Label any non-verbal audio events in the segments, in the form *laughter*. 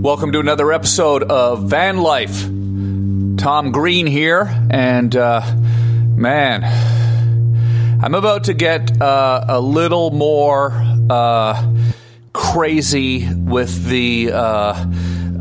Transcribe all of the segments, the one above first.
Welcome to another episode of Van Life. Tom Green here, and uh, man, I'm about to get uh, a little more uh, crazy with the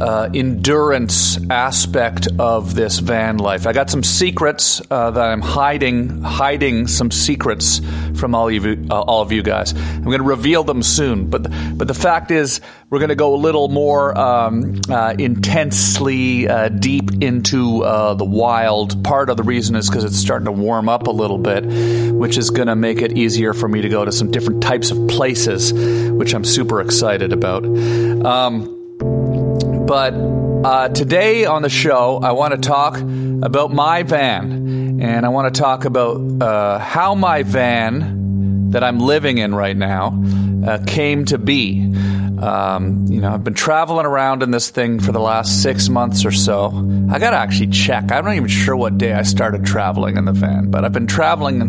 uh, endurance aspect of this van life. I got some secrets uh, that I'm hiding, hiding some secrets from all of you, uh, all of you guys. I'm going to reveal them soon, but but the fact is, we're going to go a little more um, uh, intensely uh, deep into uh, the wild. Part of the reason is because it's starting to warm up a little bit, which is going to make it easier for me to go to some different types of places, which I'm super excited about. Um, but uh, today on the show, I want to talk about my van. And I want to talk about uh, how my van that I'm living in right now uh, came to be. Um, you know, I've been traveling around in this thing for the last six months or so. I got to actually check. I'm not even sure what day I started traveling in the van, but I've been traveling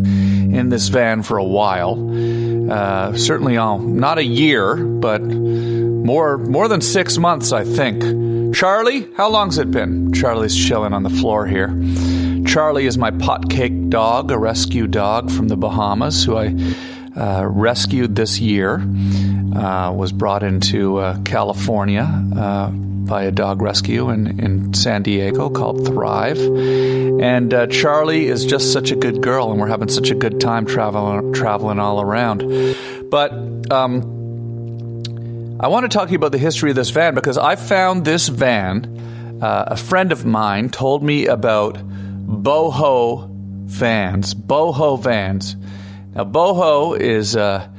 in, this van for a while. Uh, certainly, all, not a year, but more more than six months, I think. Charlie, how long's it been? Charlie's chilling on the floor here. Charlie is my potcake dog, a rescue dog from the Bahamas, who I uh, rescued this year. Uh, was brought into uh, California uh, by a dog rescue in, in San Diego called Thrive. And uh, Charlie is just such a good girl, and we're having such a good time traveling traveling all around. But um, I want to talk to you about the history of this van because I found this van. Uh, a friend of mine told me about boho vans. Boho vans. Now, boho is a,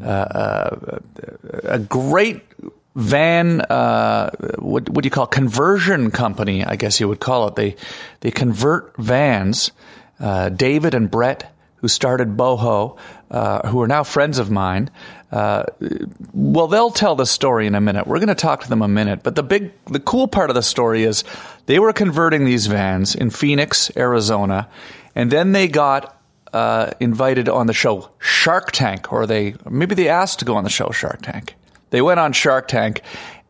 a, a great van. Uh, what, what do you call it? conversion company? I guess you would call it. They they convert vans. Uh, David and Brett, who started boho, uh, who are now friends of mine. Uh, well, they'll tell the story in a minute. We're going to talk to them a minute. But the big, the cool part of the story is they were converting these vans in Phoenix, Arizona, and then they got uh, invited on the show Shark Tank, or they maybe they asked to go on the show Shark Tank. They went on Shark Tank,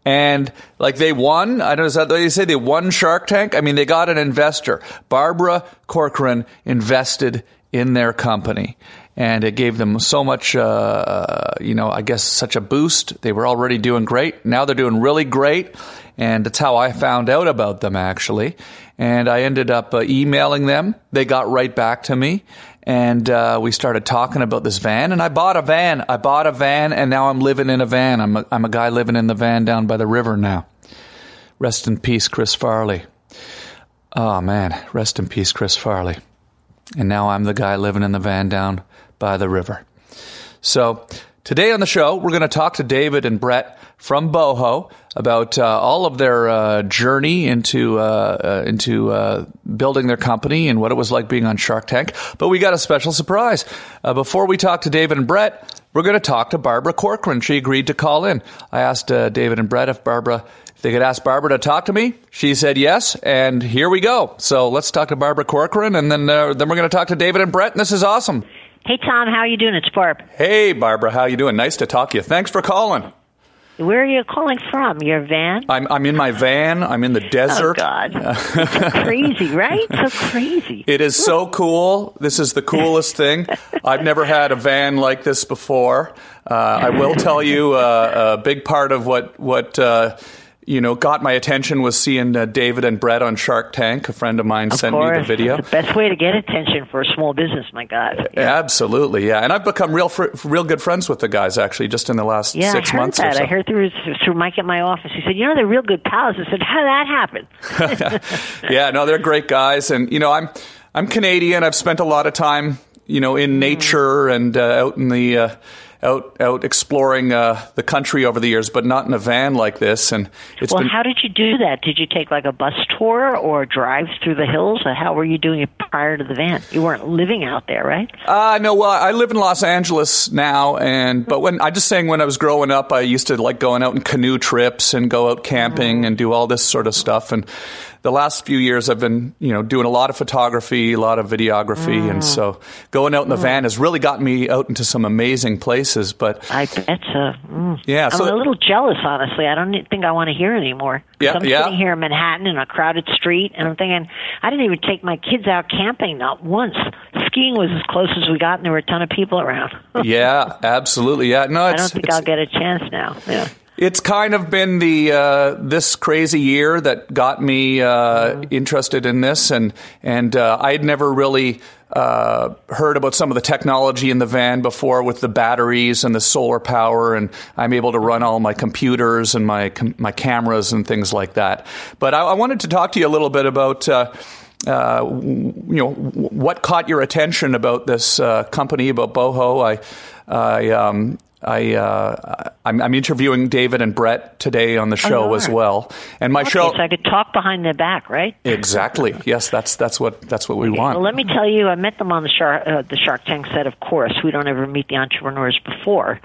and like they won. I don't know. They say they won Shark Tank? I mean, they got an investor. Barbara Corcoran invested in their company and it gave them so much, uh, you know, I guess such a boost. They were already doing great. Now they're doing really great, and that's how I found out about them actually. And I ended up uh, emailing them. They got right back to me, and uh, we started talking about this van. And I bought a van. I bought a van, and now I'm living in a van. I'm a, I'm a guy living in the van down by the river now. Rest in peace, Chris Farley. Oh man, rest in peace, Chris Farley. And now I'm the guy living in the van down by the river. So today on the show, we're going to talk to David and Brett from Boho about uh, all of their uh, journey into uh, uh into uh, building their company and what it was like being on Shark Tank. But we got a special surprise. Uh, before we talk to David and Brett, we're going to talk to Barbara Corcoran. She agreed to call in. I asked David and Brett if Barbara if they could ask Barbara to talk to me. She said yes, and here we go. So let's talk to Barbara Corcoran, and then then we're going to talk to David and Brett, and this is awesome. Hey Tom, how are you doing? It's Barb. Hey Barbara, how are you doing? Nice to talk to you. Thanks for calling. Where are you calling from? Your van? I'm I'm in my van. I'm in the desert. Oh God, *laughs* it's crazy, right? So crazy. It is so cool. This is the coolest thing. I've never had a van like this before. Uh, I will tell you uh, a big part of what what. Uh, you know, got my attention was seeing uh, David and Brett on Shark Tank. A friend of mine of sent course. me the video. It's the best way to get attention for a small business, my God. Yeah. Absolutely, yeah. And I've become real, fr- real good friends with the guys actually, just in the last yeah, six I heard months. That. So. I heard through through Mike at my office. He said, "You know, they're real good pals." I said, "How did that happen?" *laughs* yeah, no, they're great guys, and you know, I'm I'm Canadian. I've spent a lot of time you know, in nature and uh, out in the uh, out out exploring uh, the country over the years, but not in a van like this. And it's well, been how did you do that? Did you take like a bus tour or drive through the hills? Or how were you doing it prior to the van? You weren't living out there, right? Uh, no, well, I live in Los Angeles now, and but when I just saying when I was growing up, I used to like going out in canoe trips and go out camping and do all this sort of stuff. And the last few years, I've been you know doing a lot of photography, a lot of videography, and so going out in the van has really gotten me out into some amazing places. But I bet so. Mm. Yeah, I'm a little jealous, honestly. I don't think I want to hear anymore. Yeah, I'm yeah. sitting here in Manhattan in a crowded street, and I'm thinking, I didn't even take my kids out camping, not once. Skiing was as close as we got, and there were a ton of people around. *laughs* yeah, absolutely, yeah. No, I don't think I'll get a chance now. Yeah. It's kind of been the uh, this crazy year that got me uh, interested in this, and and uh, I had never really uh, heard about some of the technology in the van before with the batteries and the solar power, and I'm able to run all my computers and my com- my cameras and things like that. But I, I wanted to talk to you a little bit about. Uh, uh, you know what caught your attention about this uh, company about Boho? I, I, um, I, uh, I'm, I'm interviewing David and Brett today on the show you as well, and my Okay, show so I could talk behind their back, right? exactly. Yes, that's that's what that's what we want. Well, let me tell you, I met them on the Shark, uh, the Shark Tank set. Of course, we don't ever meet the entrepreneurs before.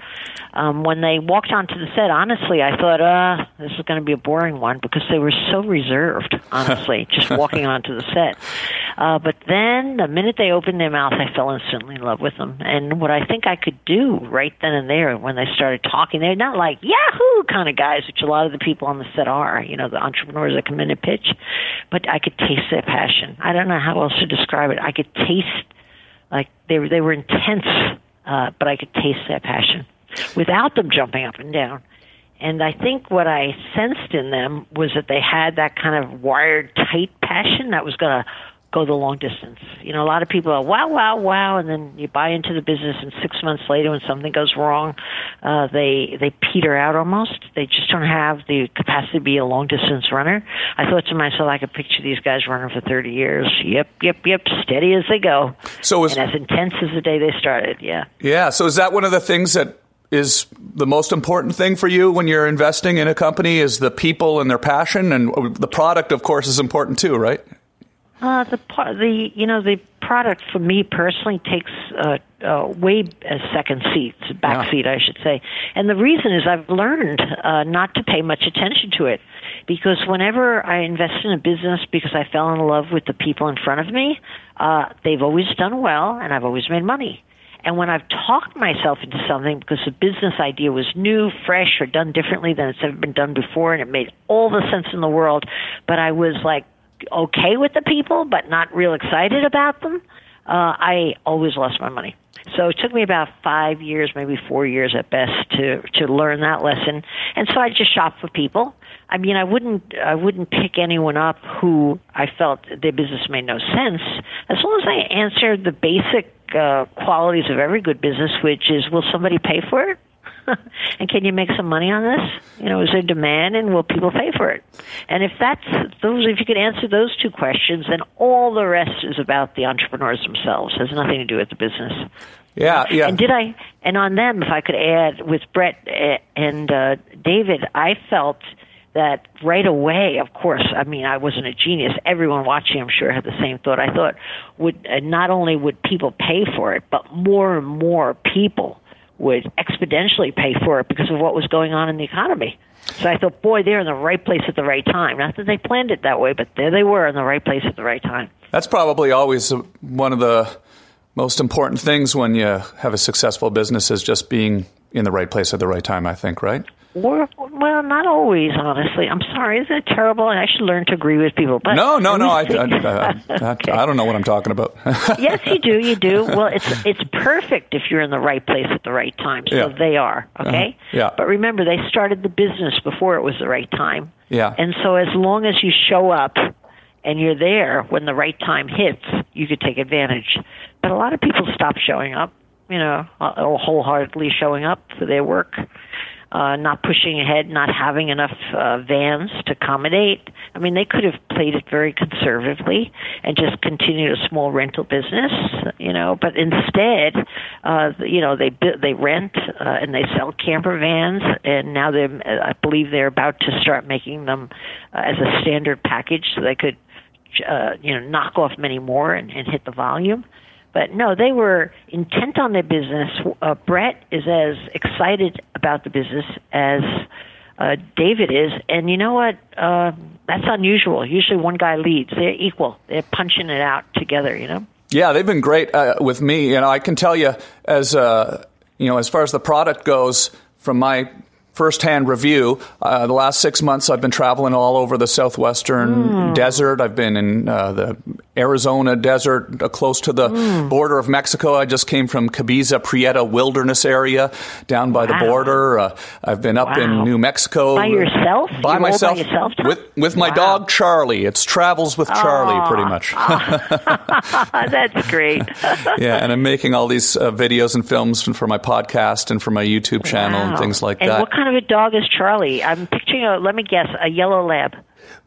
Um, when they walked onto the set, honestly, I thought, uh, this is going to be a boring one because they were so reserved. Honestly, *laughs* just walking onto the set. Uh, but then, the minute they opened their mouth, I fell instantly in love with them. And what I think I could do right then and there, when they started talking, they're not like Yahoo kind of guys, which a lot of the people on the set are. You know, the entrepreneurs that come in and pitch. But I could taste their passion. I don't know how else to describe it. I could taste like they were they were intense, uh, but I could taste their passion without them jumping up and down. And I think what I sensed in them was that they had that kind of wired, tight passion that was going to go the long distance. You know, a lot of people are wow, wow, wow, and then you buy into the business, and six months later, when something goes wrong, uh, they they peter out almost. They just don't have the capacity to be a long distance runner. I thought to myself, I could picture these guys running for thirty years. Yep, yep, yep, steady as they go, So is and as intense as the day they started. Yeah. yeah. So is that one of the things that is the most important thing for you when you're investing in a company? Is the people and their passion, and the product, of course, is important too, right? Uh, the the you know the product for me personally takes uh, uh, way a second seat, back Yeah. seat, I should say. And the reason is I've learned uh, not to pay much attention to it because whenever I invest in a business because I fell in love with the people in front of me, uh, they've always done well and I've always made money. And when I've talked myself into something because the business idea was new, fresh, or done differently than it's ever been done before, and it made all the sense in the world, but I was like okay with the people, but not real excited about them, uh, I always lost my money. So it took me about five years, maybe four years at best, to to learn that lesson. And so I just shop for people. I mean, I wouldn't I wouldn't pick anyone up who I felt their business made no sense, as long as I answered the basic uh, qualities of every good business, which is will somebody pay for it? *laughs* and can you make some money on this? You know, is there demand and will people pay for it? And if that's those, if you could answer those two questions, then all the rest is about the entrepreneurs themselves. Has nothing to do with the business. Yeah, yeah. And did I? And on them, if I could add with Brett eh, and uh, David, I felt that right away. Of course, I mean, I wasn't a genius. Everyone watching, I'm sure, had the same thought. I thought would uh, not only would people pay for it, but more and more people would exponentially pay for it because of what was going on in the economy. So I thought, boy, they're in the right place at the right time. Not that they planned it that way, but there they were in the right place at the right time. That's probably always one of the most important things when you have a successful business is just being in the right place at the right time, I think, right? Or, well, not always, honestly. I'm sorry. Isn't it terrible? And I should learn to agree with people. But No, no, no. I, I, I, I, *laughs* I don't know what I'm talking about. *laughs* yes, you do. You do. Well, it's it's perfect if you're in the right place at the right time. So Yeah. they are okay. Uh-huh. Yeah. But remember, they started the business before it was the right time. Yeah. And so, as long as you show up and you're there when the right time hits, you could take advantage. But a lot of people stop showing up. You know, wholeheartedly showing up for their work. Uh, not pushing ahead, not having enough uh, vans to accommodate. I mean, they could have played it very conservatively and just continued a small rental business, you know. But instead, uh, you know, they they rent uh, and they sell camper vans, and now they, I believe, they're about to start making them uh, as a standard package, so they could, uh, you know, knock off many more and, and hit the volume. But no, they were intent on their business. Uh, Brett is as excited about the business as uh, David is, and you know what? Uh, that's unusual. Usually, one guy leads. They're equal. They're punching it out together. You know. Yeah, they've been great uh, with me. You know, I can tell you as uh, you know, as far as the product goes, from my firsthand review. Uh, the last six months, I've been traveling all over the southwestern mm. desert. I've been in uh, the Arizona desert, uh, close to the mm. border of Mexico. I just came from Cabeza Prieta Wilderness area down by wow. the border. Uh, I've been up wow. in New Mexico by yourself. By You're myself, by yourself with with my wow. dog Charlie. It's travels with Charlie, oh. pretty much. *laughs* *laughs* That's great. yeah, and I'm making all these uh, videos and films for my podcast and for my YouTube channel and things like and that. Kind of a dog is Charlie? I'm picturing a. Let me guess, a yellow lab.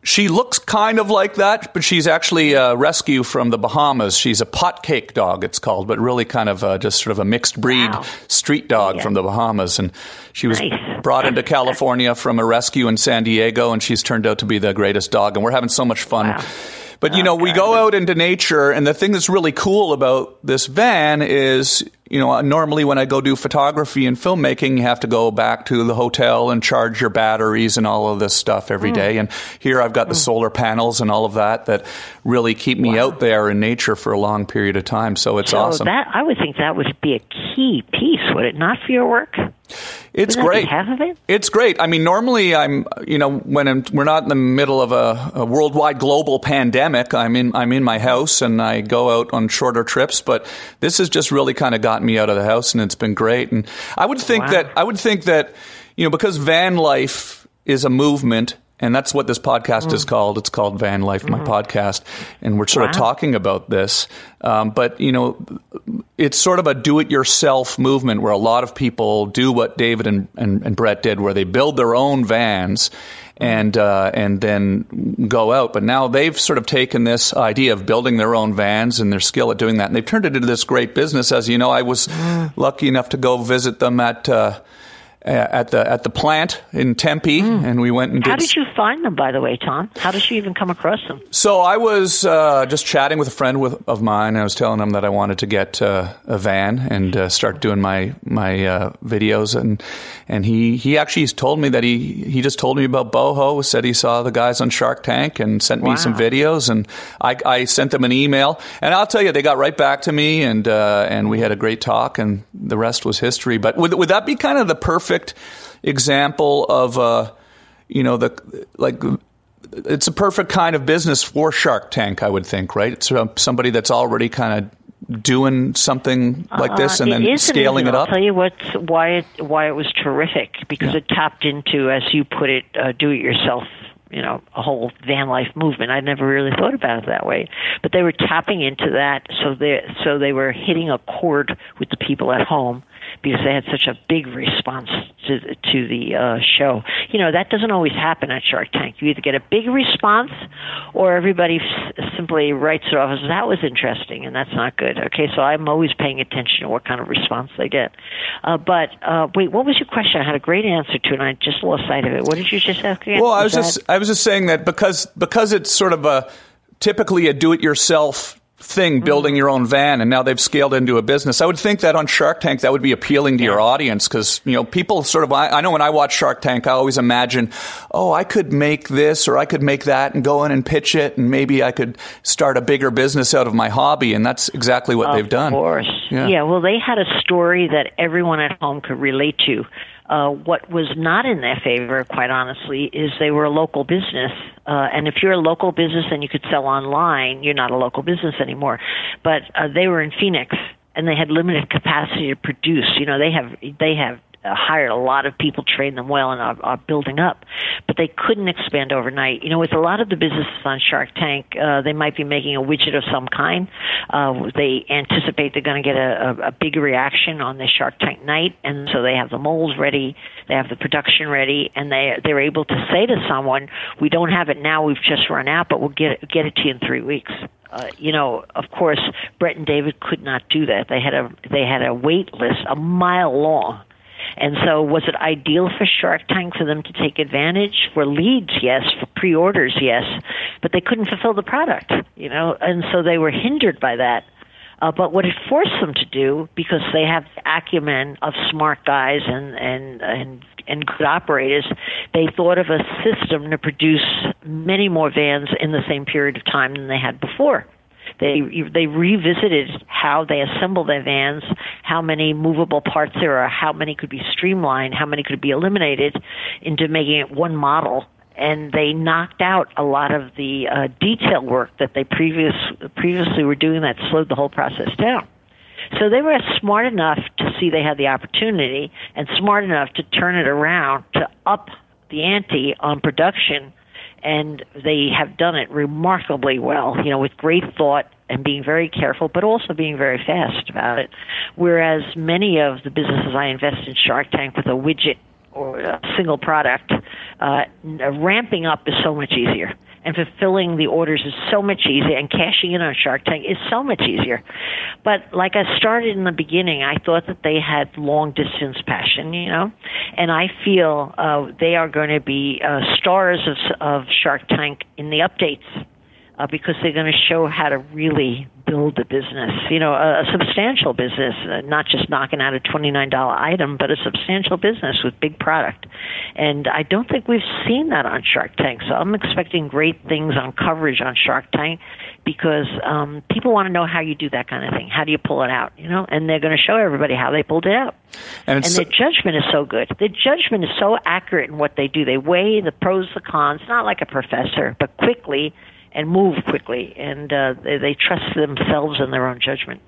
She looks kind of like that, but she's actually a rescue from the Bahamas. She's a potcake dog, it's called, but really kind of uh, just sort of a mixed breed wow. street dog yeah. from the Bahamas. And she was nice. brought into California from a rescue in San Diego, and she's turned out to be the greatest dog. And we're having so much fun. Wow. But you know, we go out into nature, and the thing that's really cool about this van is, you know, normally when I go do photography and filmmaking, you have to go back to the hotel and charge your batteries and all of this stuff every Mm. day. And here I've got the solar panels and all of that that really keep me out there in nature for a long period of time. So it's so awesome. that I would think that would be a key piece, would it not, for your work? It's Wouldn't that be great. it? It's great. I mean, normally I'm, you know, when I'm, we're not in the middle of a, a worldwide global pandemic, I'm in, I'm in my house and I go out on shorter trips. But this has just really kind of gotten me out of the house, and it's been great. And I would think Wow. that I would think that, you know, because van life is a movement. And that's what this podcast is called. It's called Van Life, my podcast, and we're sort of Mm. Talking about this. Um, but you know, it's sort of a do-it-yourself movement where a lot of people do what David and, and, and Brett did, where they build their own vans and uh, and then go out. But now they've sort of taken this idea of building their own vans and their skill at doing that, and they've turned it into this great business. As you know, I was lucky enough to go visit them at. Uh, at the at the plant in Tempe, and we went and Did How did you find them, by the way, Tom? How did you even come across them? so I was uh, just chatting with a friend with, of mine. And I was telling him that I wanted to get uh, a van and uh, start doing my my uh, videos, and and he he actually told me that he he just told me about Boho. Said he saw the guys on Shark Tank and sent me Wow. some videos, and I, I sent them an email, and I'll tell you they got right back to me, and uh, and we had a great talk, and the rest was history. But would would that be kind of the perfect example of uh, you know the like it's a perfect kind of business for Shark Tank, I would think, right? It's uh, somebody that's already kind of doing something like this Uh, and it then scaling it I'll up. tell you what's why it why it was terrific because it tapped into, as you put it, uh, do it yourself. You know, a whole van life movement. I'd never really thought about it that way, but they were tapping into that. So they so they were hitting a chord with the people at home because they had such a big response to to the uh, show. You know, that doesn't always happen at Shark Tank. You either get a big response, or everybody s- simply writes it off as that was interesting, and that's not good. Okay, so I'm always paying attention to what kind of response they get. Uh, but uh, wait, what was your question? I had a great answer to it, and I just lost sight of it. What did you just ask again? Well, I was that- just I was just saying that because because it's sort of a typically a do-it-yourself thing, building Mm-hmm. your own van, and now they've scaled into a business. I would think that on Shark Tank that would be appealing to your audience because you know people sort of. I, I know when I watch Shark Tank, I always imagine, oh, I could make this or I could make that and go in and pitch it, and maybe I could start a bigger business out of my hobby, and that's exactly what they've done. Of course. Yeah. well, they had a story that everyone at home could relate to. Uh, what was not in their favor, quite honestly, is they were a local business. Uh, and if you're a local business and you could sell online, you're not a local business anymore. But uh, they were in Phoenix and they had limited capacity to produce. You know, they have they have hired a lot of people, trained them well, and are, are building up. But they couldn't expand overnight. You know, with a lot of the businesses on Shark Tank, uh, they might be making a widget of some kind. Uh, they anticipate they're going to get a, a, a big reaction on the Shark Tank night, and so they have the molds ready, they have the production ready, and they they're able to say to someone, "We don't have it now. We've just run out, but we'll get get it to you in three weeks." Uh, you know, of course, Brett and David could not do that. They had a they had a wait list a mile long and so, was it ideal for Shark Tank for them to take advantage? For leads, yes. For pre orders, yes. But they couldn't fulfill the product, you know, and so they were hindered by that. Uh, but what it forced them to do, because they have the acumen of smart guys and, and, and, and good operators, they thought of a system to produce many more vans in the same period of time than they had before. They they revisited how they assemble their vans, how many movable parts there are, how many could be streamlined, how many could be eliminated, into making it one model. And they knocked out a lot of the uh, detail work that they previous previously were doing that slowed the whole process down. So they were smart enough to see they had the opportunity and smart enough to turn it around to up the ante on production and they have done it remarkably well, you know, with great thought and being very careful, but also being very fast about it. Whereas many of the businesses I invest in Shark Tank with a widget or a single product, uh, ramping up is so much easier and fulfilling the orders is so much easier and cashing in on Shark Tank is so much easier. But like I started in the beginning, I thought that they had long distance passion, you know, and I feel uh, they are going to be uh, stars of, of Shark Tank in the updates uh, because they're going to show how to really build a business, you know, a, a substantial business, uh, not just knocking out a $29 item, but a substantial business with big product. And I don't think we've seen that on Shark Tank. So I'm expecting great things on coverage on Shark Tank because um, people want to know how you do that kind of thing. How do you pull it out, you know? And they're going to show everybody how they pulled it out. And, and their judgment is so good. Their judgment is so accurate in what they do. They weigh the pros, the cons, not like a professor, but quickly and move quickly, and uh, they, they trust themselves and their own judgment.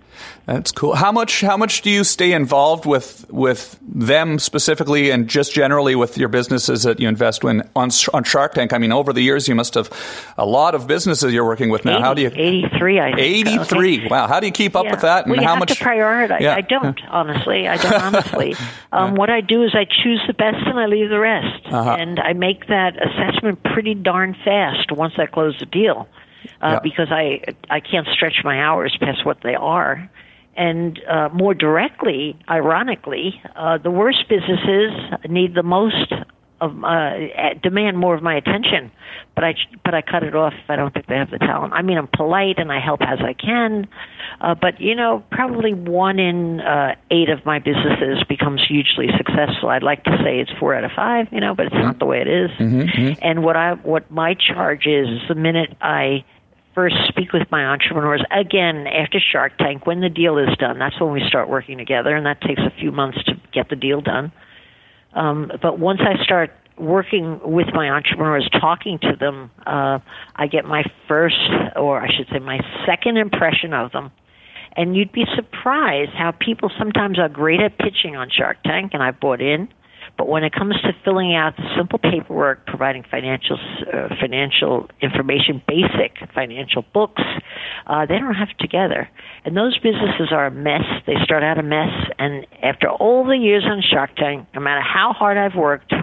That's cool. How much how much do you stay involved with with them specifically, and just generally with your businesses that you invest in on on Shark Tank? I mean, over the years, you must have a lot of businesses you're working with now. 80, how do you? Eighty three. I eighty three. Wow. How do you keep up yeah. with that? And well, how have much? to prioritize. Yeah. I don't honestly. I don't *laughs* honestly. Um, what I do is I choose the best and I leave the rest, uh-huh. and I make that assessment pretty darn fast once I close the deal uh, yeah. because I I can't stretch my hours past what they are. And uh, more directly, ironically, uh, the worst businesses need the most of uh, demand more of my attention, but I but I cut it off if I don't think they have the talent. I mean, I'm polite and I help as I can, uh, but you know, probably one in uh, eight of my businesses becomes hugely successful. I'd like to say it's four out of five, you know, but it's not the way it is. Mm-hmm, mm-hmm. And what I what my charge is, is the minute I first speak with my entrepreneurs again after Shark Tank when the deal is done. That's when we start working together, and that takes a few months to get the deal done. Um, but once I start working with my entrepreneurs, talking to them, uh, I get my first, or I should say, my second impression of them. And you'd be surprised how people sometimes are great at pitching on Shark Tank, and I've bought in. But when it comes to filling out the simple paperwork, providing financial uh, financial information, basic financial books, uh, they don't have it together. And those businesses are a mess. They start out a mess, and after all the years on Shark Tank, no matter how hard I've worked,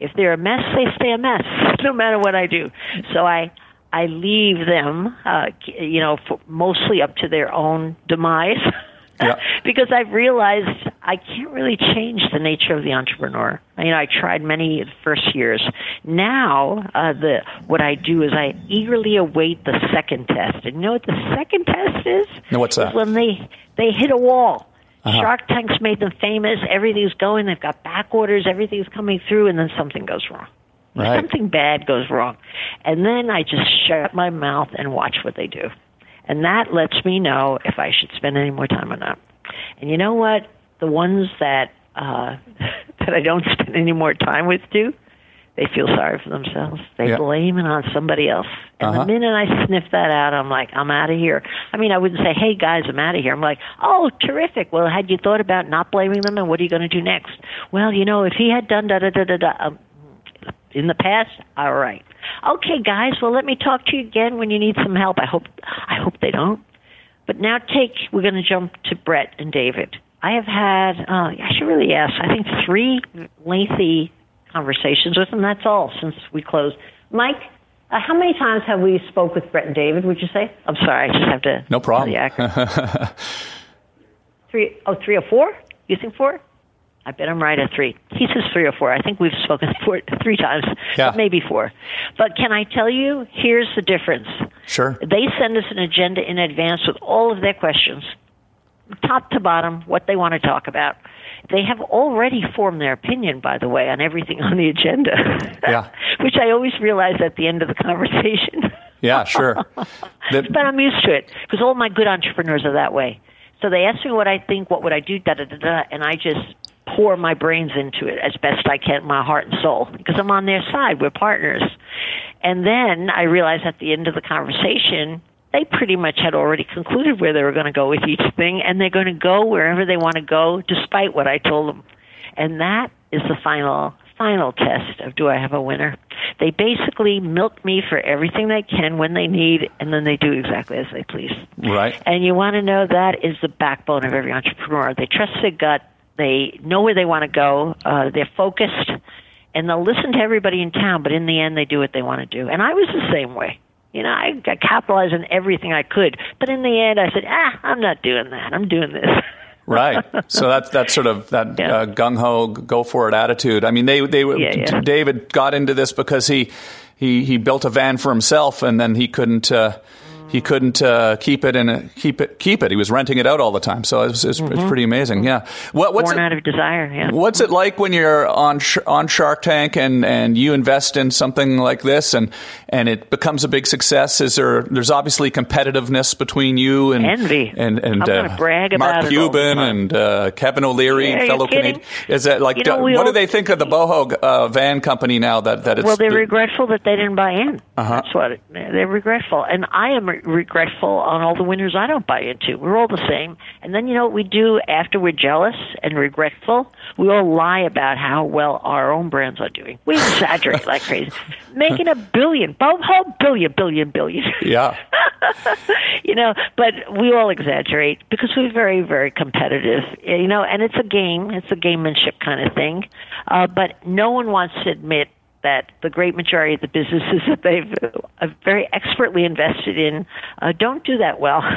if they're a mess, they stay a mess, *laughs* no matter what I do. So I I leave them, uh, you know, mostly up to their own demise. *laughs* yeah. *laughs* because I've realized I can't really change the nature of the entrepreneur. You know, I tried many first years. Now, uh, the what I do is I eagerly await the second test. And you know what the second test is? No, what's that? Is when they they hit a wall. Uh-huh. Shark Tank's made them famous. Everything's going. They've got back orders. Everything's coming through, and then something goes wrong. Right. Something bad goes wrong, and then I just shut my mouth and watch what they do and that lets me know if I should spend any more time or not. And you know what? The ones that uh, *laughs* that I don't spend any more time with do, they feel sorry for themselves. They Yeah. blame it on somebody else. And Uh-huh. the minute I sniff that out, I'm like, I'm out of here. I mean, I wouldn't say, hey guys, I'm out of here. I'm like, oh, terrific. Well, had you thought about not blaming them, and what are you going to do next? Well, you know, if he had done da da da da da. Um, in the past, all right. Okay, guys. Well, let me talk to you again when you need some help. I hope I hope they don't. But now take. We're going to jump to Brett and David. I have had. Uh, I should really ask. I think three lengthy conversations with them. That's all since we closed. Mike, uh, how many times have we spoke with Brett and David? Would you say? I'm sorry. I just have to. No problem. tell the accurate. three. Oh, three or four? You think four? I bet I'm right at three. He says three or four. I think we've spoken *laughs* four, three times, Yeah. maybe four. But can I tell you? Here's the difference. Sure. They send us an agenda in advance with all of their questions, top to bottom, what they want to talk about. They have already formed their opinion, by the way, on everything *laughs* on the agenda. Yeah. *laughs* Which I always realize at the end of the conversation. Yeah, sure. The- but I'm used to it because all my good entrepreneurs are that way. So they ask me what I think, what would I do, da da da da, and I just pour my brains into it as best I can, my heart and soul, because I'm on their side. We're partners. And then I realized at the end of the conversation, they pretty much had already concluded where they were going to go with each thing, and they're going to go wherever they want to go, despite what I told them. And that is the final final test of do I have a winner. They basically milk me for everything they can when they need, and then they do exactly as they please. right. And you want to know that is the backbone of every entrepreneur. They trust their gut. They know where they want to go. Uh, they're focused, and they'll listen to everybody in town. But in the end, they do what they want to do. And I was the same way. You know, I, I capitalized on everything I could. But in the end, I said, ah, I'm not doing that. I'm doing this. *laughs* Right. So that's that's sort of that Yeah. uh, gung ho, go for it attitude. I mean, they they Yeah, yeah. David got into this because he he he built a van for himself, and then he couldn't. Uh, he couldn't uh, keep it and keep it keep it. He was renting it out all the time, so it's, it's, it's pretty amazing. Yeah. What, what's Born it, out of desire. Yeah. What's it like when you're on on Shark Tank and, and you invest in something like this and and it becomes a big success? Is there there's obviously competitiveness between you and Envy. and and uh, brag Mark about it all Cuban and uh, Kevin O'Leary, Yeah, fellow? Canadian. Is that like You know, what do they think of the boho uh, van company now that that it's well, they're regretful that they didn't buy in. Uh-huh. That's what it, they're regretful, and I am re- regretful on all the winners I don't buy into. We're all the same, and then you know what we do after we're jealous and regretful? We all lie about how well our own brands are doing. We exaggerate like crazy, *laughs* making a billion, whole billion, billion, billion. yeah *laughs* you know, but we all exaggerate because we're very, very competitive, you know, and it's a game, it's a gamemanship kind of thing. Uh, but no one wants to admit that the great majority of the businesses *laughs* that they've uh, very expertly invested in uh, don't do that well. *laughs*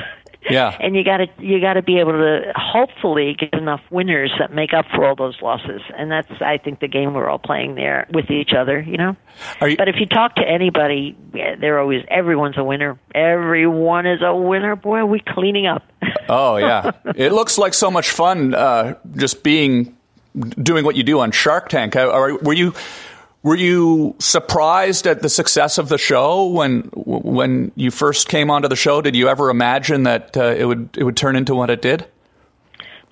Yeah. and you got to you got to be able to hopefully get enough winners that make up for all those losses, and that's I think the game we're all playing there with each other, you know. You- but if you talk to anybody, they're always everyone's a winner. Everyone is a winner. Boy, are we cleaning up. *laughs* Oh yeah, it looks like so much fun. Uh, just being doing what you do on Shark Tank. Are, were you were you surprised at the success of the show when when you first came onto the show? Did you ever imagine that uh, it would it would turn into what it did?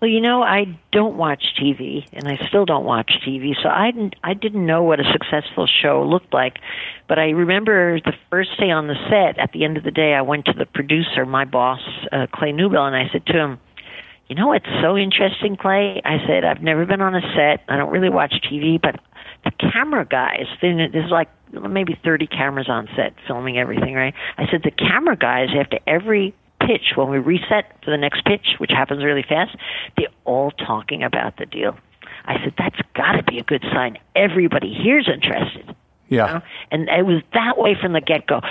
Well, you know, I don't watch TV, and I still don't watch TV, so I didn't, I didn't know what a successful show looked like. But I remember the first day on the set. At the end of the day, I went to the producer, my boss, uh, Clay Newbill, and I said to him, "You know what's so interesting, Clay?" I said, "I've never been on a set. I don't really watch TV, but the camera guys. There's like maybe 30 cameras on set filming everything, right?" I said, "The camera guys after every." pitch when we reset for the next pitch, which happens really fast, they're all talking about the deal. I said, that's got to be a good sign. Everybody here's interested. Yeah. You know? And it was that way from the get go.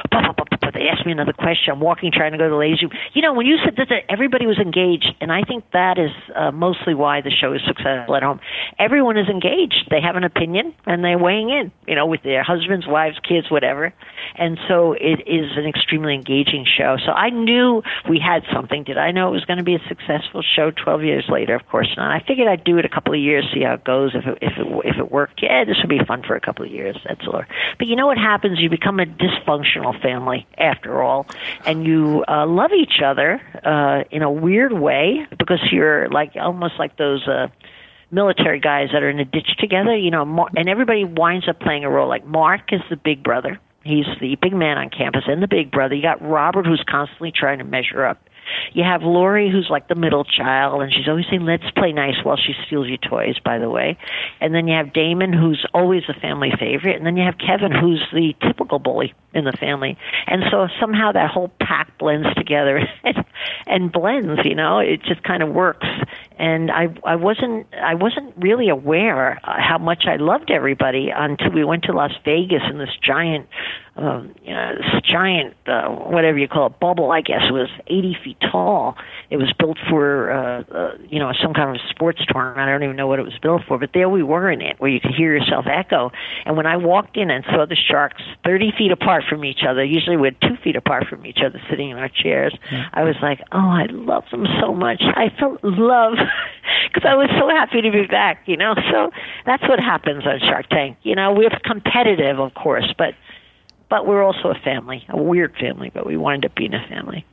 They asked me another question. I'm walking, trying to go to the ladies' room. You know, when you said that, everybody was engaged, and I think that is uh, mostly why the show is successful at home. Everyone is engaged. They have an opinion, and they're weighing in. You know, with their husbands, wives, kids, whatever. And so it is an extremely engaging show. So I knew we had something. Did I know it was going to be a successful show? Twelve years later, of course not. I figured I'd do it a couple of years, see how it goes. If it if it if it worked, yeah, this would be fun for a couple of years. That's all. But you know what happens? You become a dysfunctional family after all, and you uh, love each other uh, in a weird way because you're like almost like those. Uh, military guys that are in a ditch together, you know, and everybody winds up playing a role. Like Mark is the big brother. He's the big man on campus and the big brother. You got Robert who's constantly trying to measure up. You have Lori, who's like the middle child, and she's always saying, "Let's play nice," while she steals your toys. By the way, and then you have Damon, who's always a family favorite, and then you have Kevin, who's the typical bully in the family. And so somehow that whole pack blends together *laughs* and, blends. You know, it just kind of works. And I I wasn't I wasn't really aware uh, how much I loved everybody until we went to Las Vegas in this giant um, you know, this giant, uh, whatever you call it, bubble, I guess, was 80 feet tall. It was built for, uh, uh, you know, some kind of sports tournament. I don't even know what it was built for, but there we were in it, where you could hear yourself echo. And when I walked in and saw the sharks 30 feet apart from each other, usually we're two feet apart from each other sitting in our chairs, I was like, oh, I love them so much. I felt love *laughs* because I was so happy to be back, you know. So that's what happens on Shark Tank. You know, we're competitive, of course, but but we're also a family, a weird family, but we wind up being a family.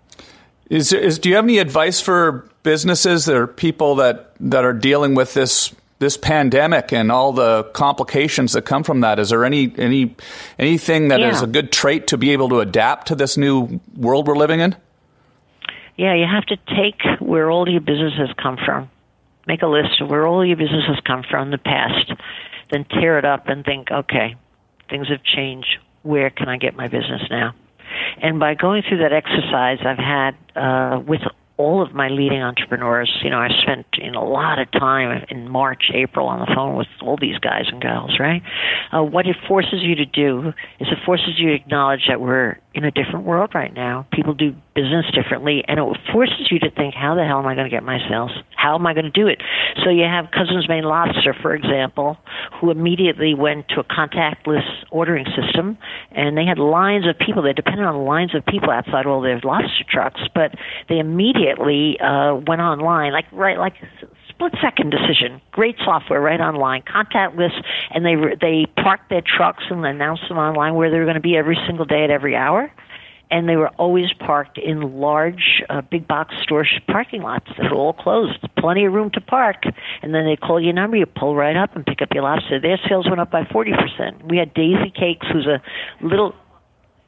Is, is do you have any advice for businesses or people that, that are dealing with this this pandemic and all the complications that come from that? Is there any any anything that yeah. is a good trait to be able to adapt to this new world we're living in? Yeah, you have to take where all your businesses come from. Make a list of where all your businesses come from in the past, then tear it up and think, okay, things have changed where can I get my business now? And by going through that exercise, I've had uh, with all of my leading entrepreneurs, you know, I spent in a lot of time in March, April on the phone with all these guys and gals, right? Uh, what it forces you to do is it forces you to acknowledge that we're in a different world right now. People do business differently, and it forces you to think, how the hell am I going to get my sales? How am I going to do it? So you have Cousins Maine Lobster, for example, who immediately went to a contactless ordering system, and they had lines of people. They depended on lines of people outside all their lobster trucks, but they immediately uh, went online, like right, like split second decision. Great software right online, contactless, and they they parked their trucks and announced them online where they were going to be every single day at every hour. And they were always parked in large, uh, big box store parking lots that were all closed. Plenty of room to park. And then they call your number, you pull right up and pick up your lobster. Their sales went up by 40%. We had Daisy Cakes, who's a little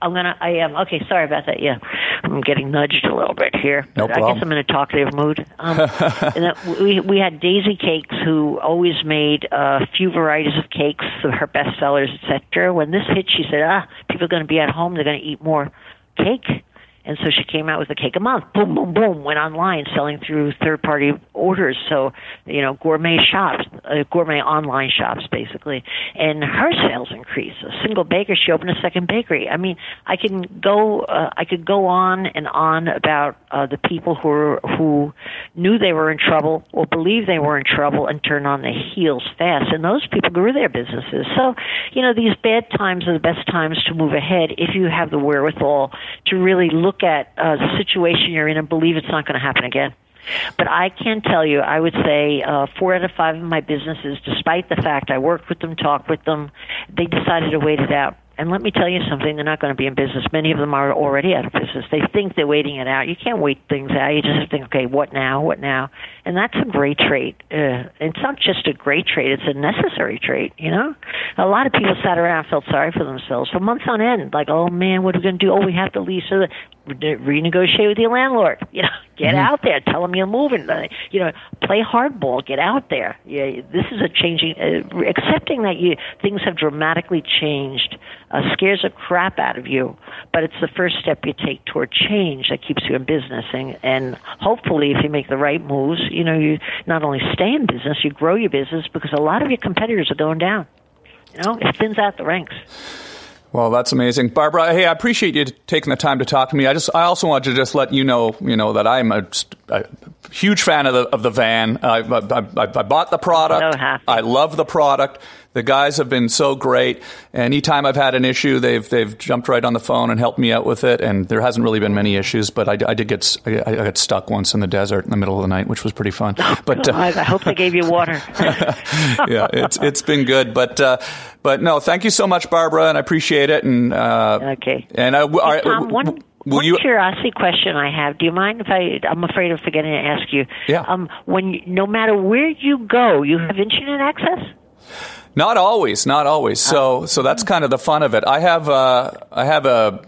I'm gonna. I am okay. Sorry about that. Yeah, I'm getting nudged a little bit here. No problem. I guess I'm in a talkative mood. Um, *laughs* and we we had Daisy Cakes, who always made a few varieties of cakes, her best sellers, etc. When this hit, she said, "Ah, people are going to be at home. They're going to eat more cake." And so she came out with a cake a month. Boom, boom, boom. Went online selling through third party orders. So, you know, gourmet shops, uh, gourmet online shops, basically. And her sales increased. A single baker, she opened a second bakery. I mean, I can go, uh, I could go on and on about uh, the people who were, who knew they were in trouble or believed they were in trouble and turned on their heels fast. And those people grew their businesses. So, you know, these bad times are the best times to move ahead if you have the wherewithal to really look look at uh, the situation you're in and believe it's not going to happen again. But I can tell you, I would say uh, four out of five of my businesses, despite the fact I worked with them, talked with them, they decided to wait it out. And let me tell you something, they're not going to be in business. Many of them are already out of business. They think they're waiting it out. You can't wait things out. You just think, okay, what now? What now? And that's a great trait. Uh, it's not just a great trait, it's a necessary trait, you know? A lot of people sat around and felt sorry for themselves for months on end, like, oh man, what are we going to do? Oh, we have to lease. So renegotiate with your landlord. *laughs* You know, get mm-hmm. out there. Tell them you're moving. Uh, you know, play hardball. Get out there. Yeah, this is a changing. Uh, accepting that you things have dramatically changed uh, scares the crap out of you, but it's the first step you take toward change that keeps you in business. And, and hopefully, if you make the right moves, you know, you not only stay in business, you grow your business because a lot of your competitors are going down. You know, it thins out the ranks. Well, that's amazing, Barbara. Hey, I appreciate you taking the time to talk to me. I just, I also wanted to just let you know, you know, that I'm a, a huge fan of the of the van. I, I, I, I bought the product. So I love the product. The guys have been so great. Anytime I've had an issue, they've they've jumped right on the phone and helped me out with it. And there hasn't really been many issues, but I, I did get I, I, got stuck once in the desert in the middle of the night, which was pretty fun. Oh, but uh, I hope they gave you water. *laughs* *laughs* yeah, it's it's been good, but uh, but no, thank you so much, Barbara, and I appreciate it. And uh, okay, and I, hey, Tom, one One you- curiosity question I have. Do you mind if I? I'm afraid of forgetting to ask you. Yeah. Um, when you, no matter where you go, you have internet access. Not always, not always. So, so that's kind of the fun of it. I have, uh, I have a,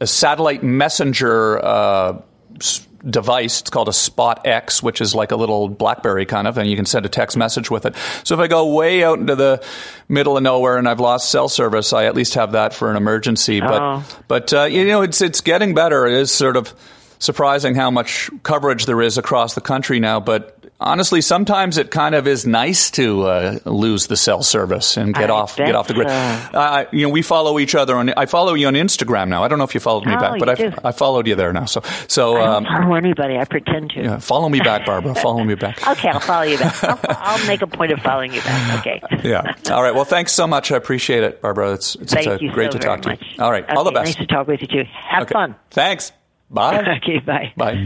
a satellite messenger uh, s- device. It's called a Spot X, which is like a little BlackBerry kind of, and you can send a text message with it. So if I go way out into the middle of nowhere and I've lost cell service, I at least have that for an emergency. But, Oh. but uh, you know, it's it's getting better. It is sort of surprising how much coverage there is across the country now, but. Honestly, sometimes it kind of is nice to uh, lose the cell service and get I off get off the grid. so. Uh, you know, we follow each other on. I follow you on Instagram now. I don't know if you followed me Oh, back, but I. I followed you there now. So so I um, don't follow anybody. I pretend to. yeah, follow me back, Barbara. follow me back. *laughs* Okay, I'll follow you back. I'll, *laughs* I'll make a point of following you back. Okay. Yeah. All right. Well, thanks so much. I appreciate it, Barbara. It's it's, uh, you great so to talk to you. All right. All the best. Nice to talk with you too. Have Okay. fun. Thanks. Bye. *laughs* Okay, bye. Bye.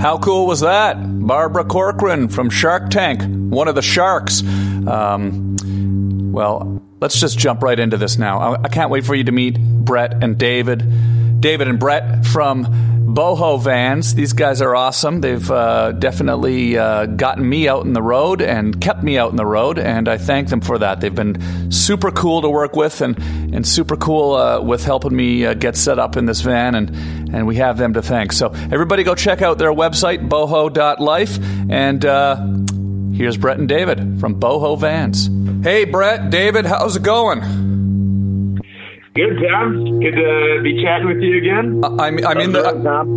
How cool was that? Barbara Corcoran from Shark Tank, one of the sharks. Um, well, let's just jump right into this now. I, can't wait for you to meet Brett and David. David and Brett from Boho Vans. These guys are awesome. They've uh, definitely uh, gotten me out in the road and kept me out in the road, and I thank them for that. They've been super cool to work with and, and super cool uh, with helping me uh, get set up in this van, and, and we have them to thank. So, everybody go check out their website, boho.life, and uh, here's Brett and David from Boho Vans. Hey, Brett, David, how's it going? Good, Tom. Good to be chatting with you again. I'm I'm in the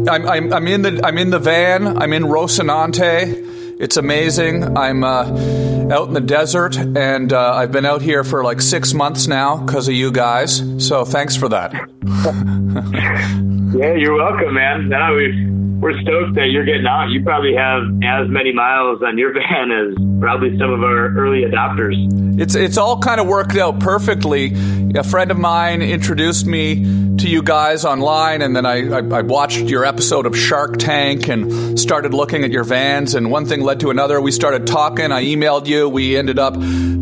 I'm, I'm I'm in the I'm in the van. I'm in Rocinante. It's amazing. I'm uh, out in the desert, and uh, I've been out here for like six months now because of you guys. So thanks for that. *laughs* Yeah, you're welcome, man. No, we, we're stoked that you're getting out. You probably have as many miles on your *laughs* van as probably some of our early adopters. It's it's all kind of worked out perfectly. A friend of mine introduced me to you guys online, and then I, I, I watched your episode of Shark Tank and started looking at your vans. And one thing led to another. We started talking. I emailed you. We ended up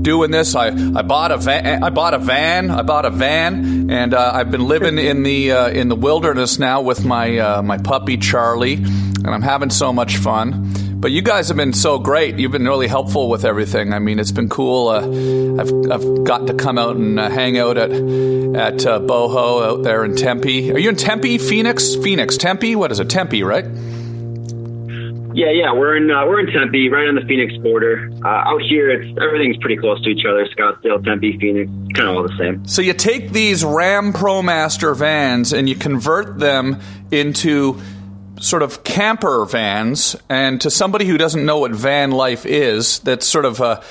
doing this. I, I bought a van. I bought a van. I bought a van, and uh, I've been living in the uh, in the wilderness now with my uh, my puppy Charlie, and I'm having so much fun. But you guys have been so great. You've been really helpful with everything. I mean, it's been cool. Uh, I've I've gotten to come out and uh, hang out at at uh, Boho out there in Tempe. Are you in Tempe, Phoenix, Phoenix, Tempe? What is it, Tempe, right? Yeah, yeah, we're in uh, we're in Tempe, right on the Phoenix border. Uh, out here, it's everything's pretty close to each other. Scottsdale, Tempe, Phoenix, kind of all the same. So you take these Ram ProMaster vans and you convert them into sort of camper vans. And to somebody who doesn't know what van life is, that's sort of a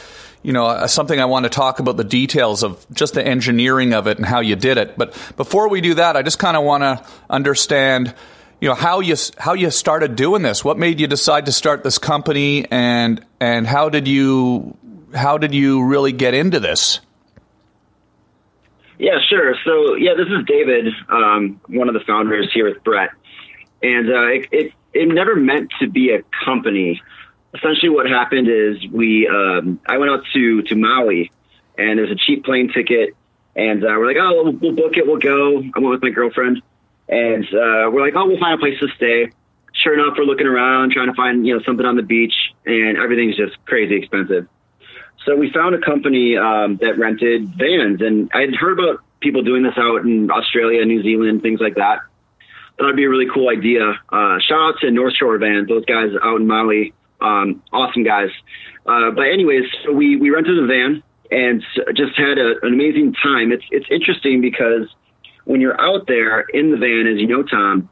you know something I want to talk about the details of just the engineering of it and how you did it. But before we do that, I just kind of want to understand. You know how you how you started doing this. What made you decide to start this company, and and how did you how did you really get into this? Yeah, sure. So, yeah, this is David, um, one of the founders here with Brett, and uh, it, it it never meant to be a company. Essentially, what happened is we um, I went out to to Maui, and there's a cheap plane ticket, and uh, we're like, oh, we'll, we'll book it, we'll go. I went with my girlfriend, and uh, we're like, oh, we'll find a place to stay. Sure enough, we're looking around trying to find you know something on the beach, and everything's just crazy expensive. So we found a company um, that rented vans, and I had heard about people doing this out in Australia, New Zealand, things like that. Thought it'd be a really cool idea. Uh, shout out to North Shore Vans, those guys out in Maui, um, awesome guys. Uh, but anyways, we we rented a van and just had a, an amazing time. It's it's interesting because when you're out there in the van, as you know, Tom,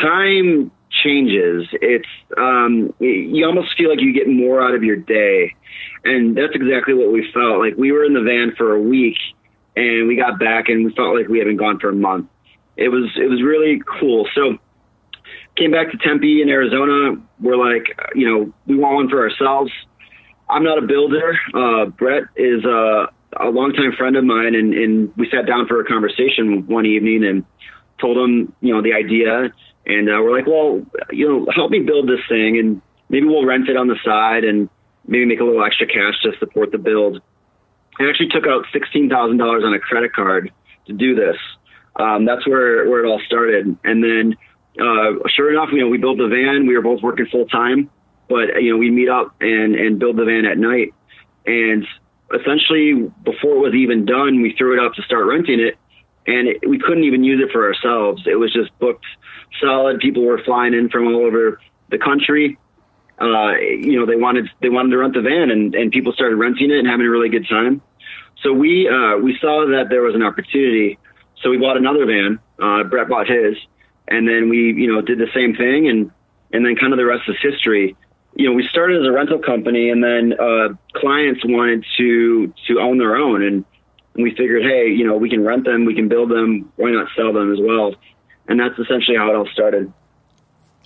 time changes. It's um, you almost feel like you get more out of your day, and that's exactly what we felt. Like we were in the van for a week, and we got back, and we felt like we had been gone for a month. It was it was really cool. So came back to Tempe in Arizona. We're like, you know, we want one for ourselves. I'm not a builder. Uh, Brett is a, a longtime friend of mine, and, and we sat down for a conversation one evening and told him, you know, the idea. And uh, we're like, well, you know, help me build this thing, and maybe we'll rent it on the side, and maybe make a little extra cash to support the build. I actually took out sixteen thousand dollars on a credit card to do this. Um, that's where where it all started, and then uh, sure enough, you know, we built the van. We were both working full time, but you know, we meet up and and build the van at night. And essentially, before it was even done, we threw it up to start renting it, and it, we couldn't even use it for ourselves. It was just booked solid. People were flying in from all over the country. Uh, you know, they wanted they wanted to rent the van, and and people started renting it and having a really good time. So we uh, we saw that there was an opportunity. So we bought another van. Uh, Brett bought his, and then we you know did the same thing, and and then kind of the rest is history. You know, we started as a rental company, and then uh, clients wanted to to own their own, and we figured, hey, you know, we can rent them, we can build them, why not sell them as well? And that's essentially how it all started.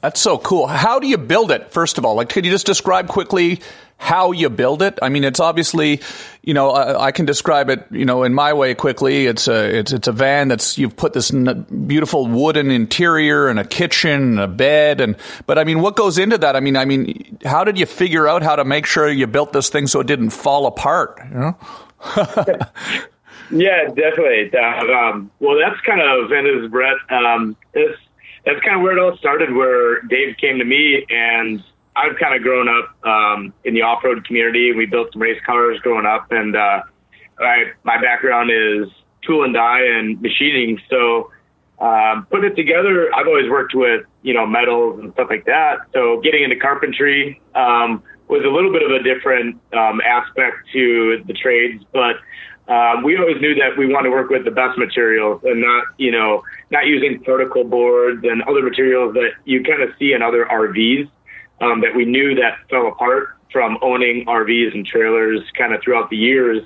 That's so cool. How do you build it? First of all, like, could you just describe quickly how you build it? I mean, it's obviously, you know, I, I, can describe it, you know, in my way quickly. It's a, it's, it's a van that's, you've put this n- beautiful wooden interior and a kitchen and a bed. And, but I mean, what goes into that? I mean, I mean, how did you figure out how to make sure you built this thing so it didn't fall apart? You know? *laughs* yeah, definitely. Uh, um, well, that's kind of, and as Brett, um, it's, that's kind of where it all started. Where Dave came to me, and I've kind of grown up um, in the off-road community. We built some race cars growing up, and uh, I, my background is tool and die and machining. So um, putting it together, I've always worked with you know metals and stuff like that. So getting into carpentry um, was a little bit of a different um, aspect to the trades, but um, we always knew that we wanted to work with the best materials and not, you know, not using particle boards and other materials that you kind of see in other RVs um, that we knew that fell apart from owning RVs and trailers kind of throughout the years.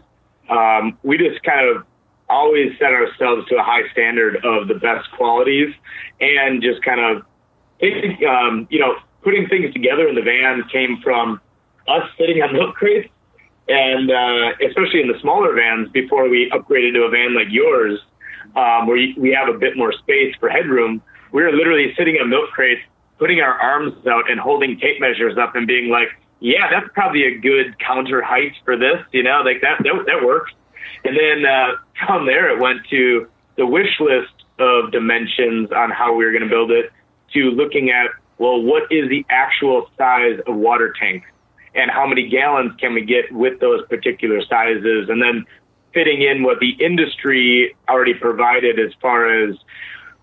Um, we just kind of always set ourselves to a high standard of the best qualities and just kind of, um, you know, putting things together in the van came from us sitting on milk crates and uh, especially in the smaller vans before we upgraded to a van like yours, um, where we have a bit more space for headroom. We were literally sitting in milk crates, putting our arms out and holding tape measures up and being like, "Yeah, that's probably a good counter height for this," you know, like that that, that works. And then uh, from there, it went to the wish list of dimensions on how we were going to build it, to looking at well, what is the actual size of water tank and how many gallons can we get with those particular sizes, and then fitting in what the industry already provided as far as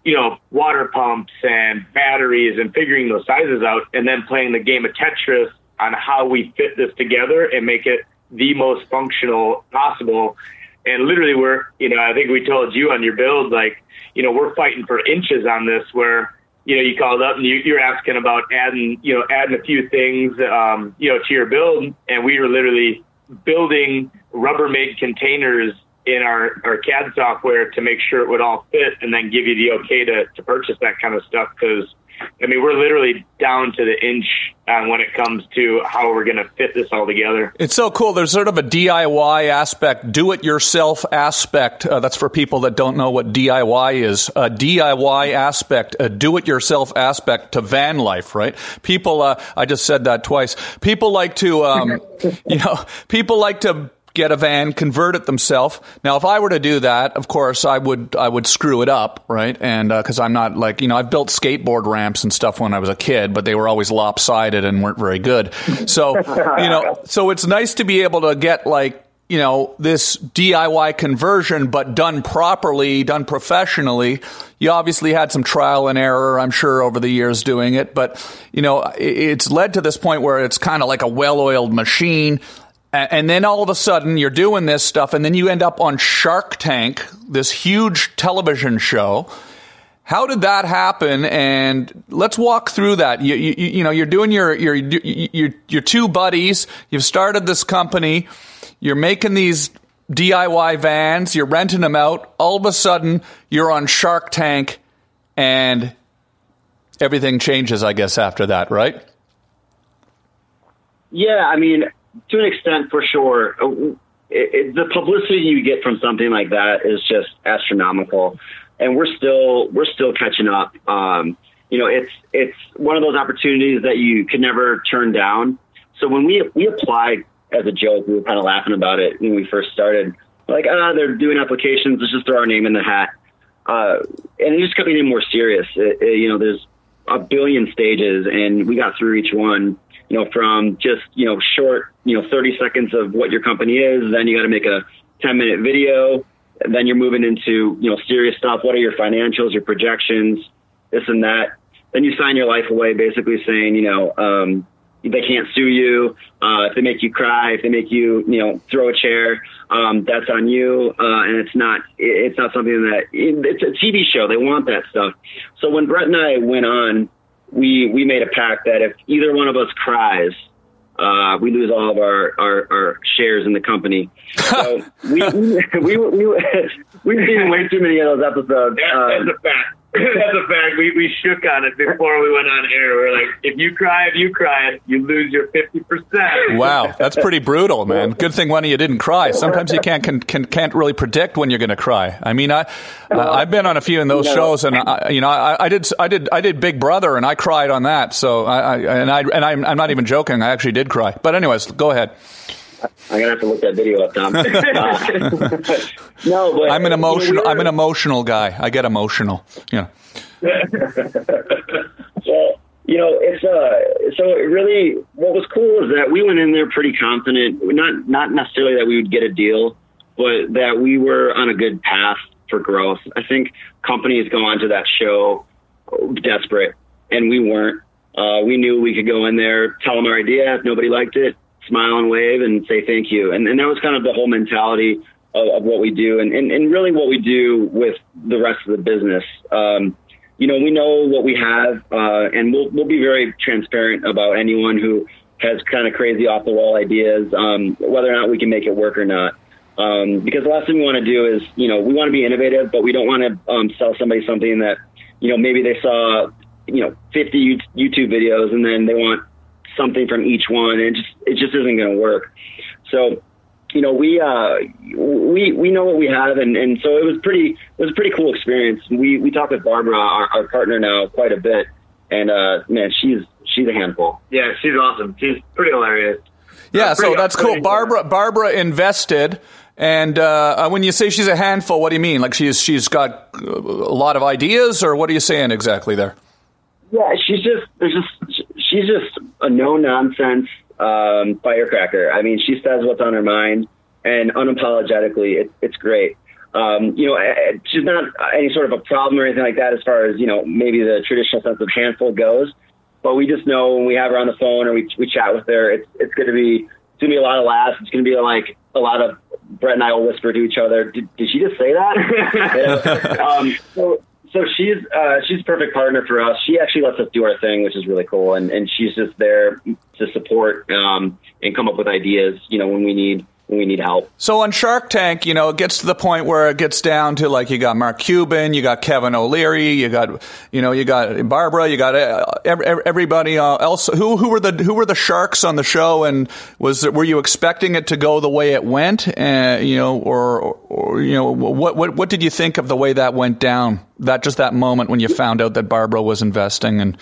you know water pumps and batteries and figuring those sizes out, and then playing the game of Tetris on how we fit this together and make it the most functional possible. And literally, we're you know I think we told you on your build like you know we're fighting for inches on this where you know, you called up and you, you're asking about adding, you know, adding a few things, um, you know, to your build. And we were literally building Rubbermaid containers in our, our CAD software to make sure it would all fit and then give you the okay to, to purchase that kind of stuff. Cause I mean, we're literally down to the inch on when it comes to how we're going to fit this all together. It's so cool. There's sort of a DIY aspect, do it yourself aspect. Uh, that's for people that don't know what DIY is. A DIY aspect, a do it yourself aspect to van life, right? People, uh, I just said that twice. People like to, um, *laughs* you know, people like to get a van, convert it themselves. Now, if I were to do that, of course, I would I would screw it up, right? And because uh, I'm not like you know, I've built skateboard ramps and stuff when I was a kid, but they were always lopsided and weren't very good. So *laughs* you know, so it's nice to be able to get like you know this DIY conversion, but done properly, done professionally. You obviously had some trial and error, I'm sure, over the years doing it, but you know, it's led to this point where it's kind of like a well-oiled machine and then all of a sudden you're doing this stuff and then you end up on Shark Tank, this huge television show. How did that happen? And let's walk through that. You, you, you know, you're doing your, your, your, your two buddies. You've started this company. You're making these DIY vans. You're renting them out. All of a sudden you're on Shark Tank and everything changes, I guess, after that, right? Yeah. I mean, to an extent, for sure. It, it, the publicity you get from something like that is just astronomical, and we're still we're still catching up. Um, you know, it's it's one of those opportunities that you could never turn down. So when we we applied as a joke, we were kind of laughing about it when we first started. Like, ah, they're doing applications. Let's just throw our name in the hat. Uh, and it just got me more serious. It, you know, there's a billion stages, and we got through each one. You know, from just you know short, you know, 30 seconds of what your company is, then you got to make a 10 minute video. Then you're moving into you know serious stuff. What are your financials, your projections, this and that. Then you sign your life away, basically saying, you know, um, they can't sue you. Uh, if they make you cry, if they make you, you know, throw a chair, um, that's on you. Uh, and it's not, it's not something that it's a TV show. They want that stuff. So when Brett and I went on, we, we made a pact that if either one of us cries, uh, we lose all of our, our, our shares in the company. So *laughs* we, we, we, we, we've seen way too many of those episodes. That, um, that's a fact. That's a fact. We, we shook on it before we went on air. We are like, if you cry, if you cry, you lose your 50%. Wow, that's pretty brutal, *laughs* man. Good thing one of you didn't cry. Sometimes you can't can, can, can't really predict when you're going to cry. I mean, I uh-huh. I've been on a few in those shows, and I, you know, I, I did I did I did Big Brother, and I cried on that. So I, I and I and I'm, I'm not even joking. I actually did cry. But anyways, go ahead. I'm gonna have to look that video up, Tom. Uh, *laughs* no, but I'm an emotional. You know, I'm an emotional guy. I get emotional. Yeah. *laughs* so you know, it's uh. So it really, what was cool is that we went in there pretty confident. Not not necessarily that we would get a deal, but that we were on a good path for growth. I think companies go onto that show desperate, and we weren't. Uh, we knew we could go in there, tell them our idea. If nobody liked it, smile and wave and say thank you. And, and that was kind of the whole mentality of, of what we do and, and, and really what we do with the rest of the business. Um, you know, we know what we have, uh, and we'll, we'll be very transparent about anyone who has kind of crazy off the wall ideas, um, whether or not we can make it work or not. Um, because the last thing we want to do is, you know, we want to be innovative, but we don't want to um, sell somebody something that, you know, maybe they saw, you know, 50 YouTube videos and then they want something from each one, and it just it just isn't going to work. So, you know, we uh, we we know what we have, and, and so it was pretty it was a pretty cool experience. We we talked with Barbara, our, our partner now, quite a bit, and uh, man, she's she's a handful. Yeah, she's awesome. She's pretty hilarious. Yeah, uh, so that's cool. Barbara Barbara invested. And uh, when you say she's a handful, what do you mean? Like she's she's got a lot of ideas, or what are you saying exactly there? Yeah, she's just there's just she's just a no nonsense um, firecracker. I mean, she says what's on her mind, and unapologetically, it, it's great. Um, you know, she's not any sort of a problem or anything like that as far as you know maybe the traditional sense of handful goes. But we just know when we have her on the phone or we we chat with her, it's it's going to be it's going to be a lot of laughs. It's going to be like a lot of Brett and I will whisper to each other. Did, did she just say that? *laughs* *laughs* um, so so she's uh, she's a perfect partner for us. She actually lets us do our thing, which is really cool, and and she's just there to support um, and come up with ideas. You know, when we need we need help. So on Shark Tank, you know, it gets to the point where it gets down to like you got Mark Cuban, you got Kevin O'Leary, you got you know, you got Barbara, you got uh, everybody uh, else. Who who were the who were the sharks on the show, and was were you expecting it to go the way it went? Uh, you know, or, or you know, what what what did you think of the way that went down? That just that moment when you found out that Barbara was investing and.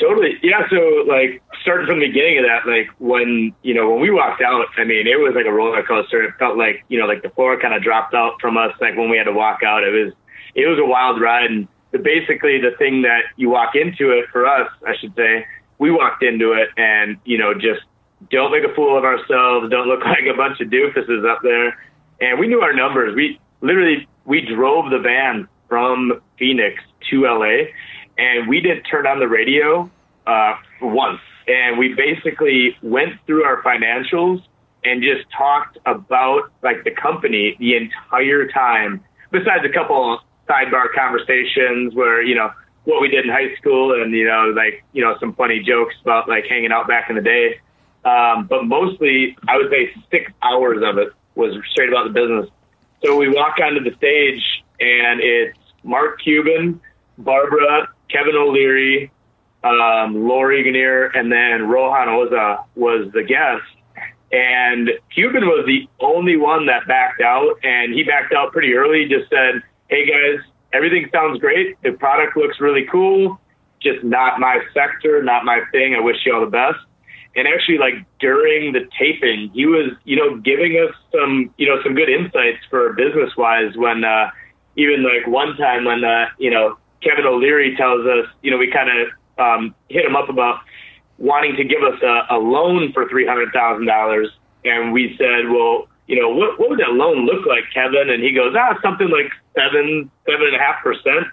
Totally. Yeah. So, like, starting from the beginning of that, like, when, you know, when we walked out, I mean, it was like a roller coaster. It felt like, you know, like the floor kind of dropped out from us, like, when we had to walk out. It was, it was a wild ride. And the, basically, the thing that you walk into it for us, I should say, we walked into it and, you know, just don't make a fool of ourselves. Don't look *laughs* like a bunch of doofuses up there. And we knew our numbers. We literally, we drove the van from Phoenix to LA and we didn't turn on the radio uh, once. And we basically went through our financials and just talked about like the company the entire time. Besides a couple of sidebar conversations where you know what we did in high school and you know like you know some funny jokes about like hanging out back in the day. Um, but mostly, I would say six hours of it was straight about the business. So we walk onto the stage and it's Mark Cuban, Barbara, Kevin O'Leary, um, Lori Greiner, and then Rohan Oza was the guest. And Cuban was the only one that backed out, and he backed out pretty early. Just said, "Hey guys, everything sounds great. The product looks really cool. Just not my sector, not my thing. I wish you all the best." And actually, like during the taping, he was, you know, giving us some, you know, some good insights for business wise. When uh, even like one time when uh, you know Kevin O'Leary tells us, you know, we kind of um, hit him up about wanting to give us a, a loan for three hundred thousand dollars, and we said, well, you know, what what would that loan look like, Kevin? And he goes, ah, something like seven seven and a half percent.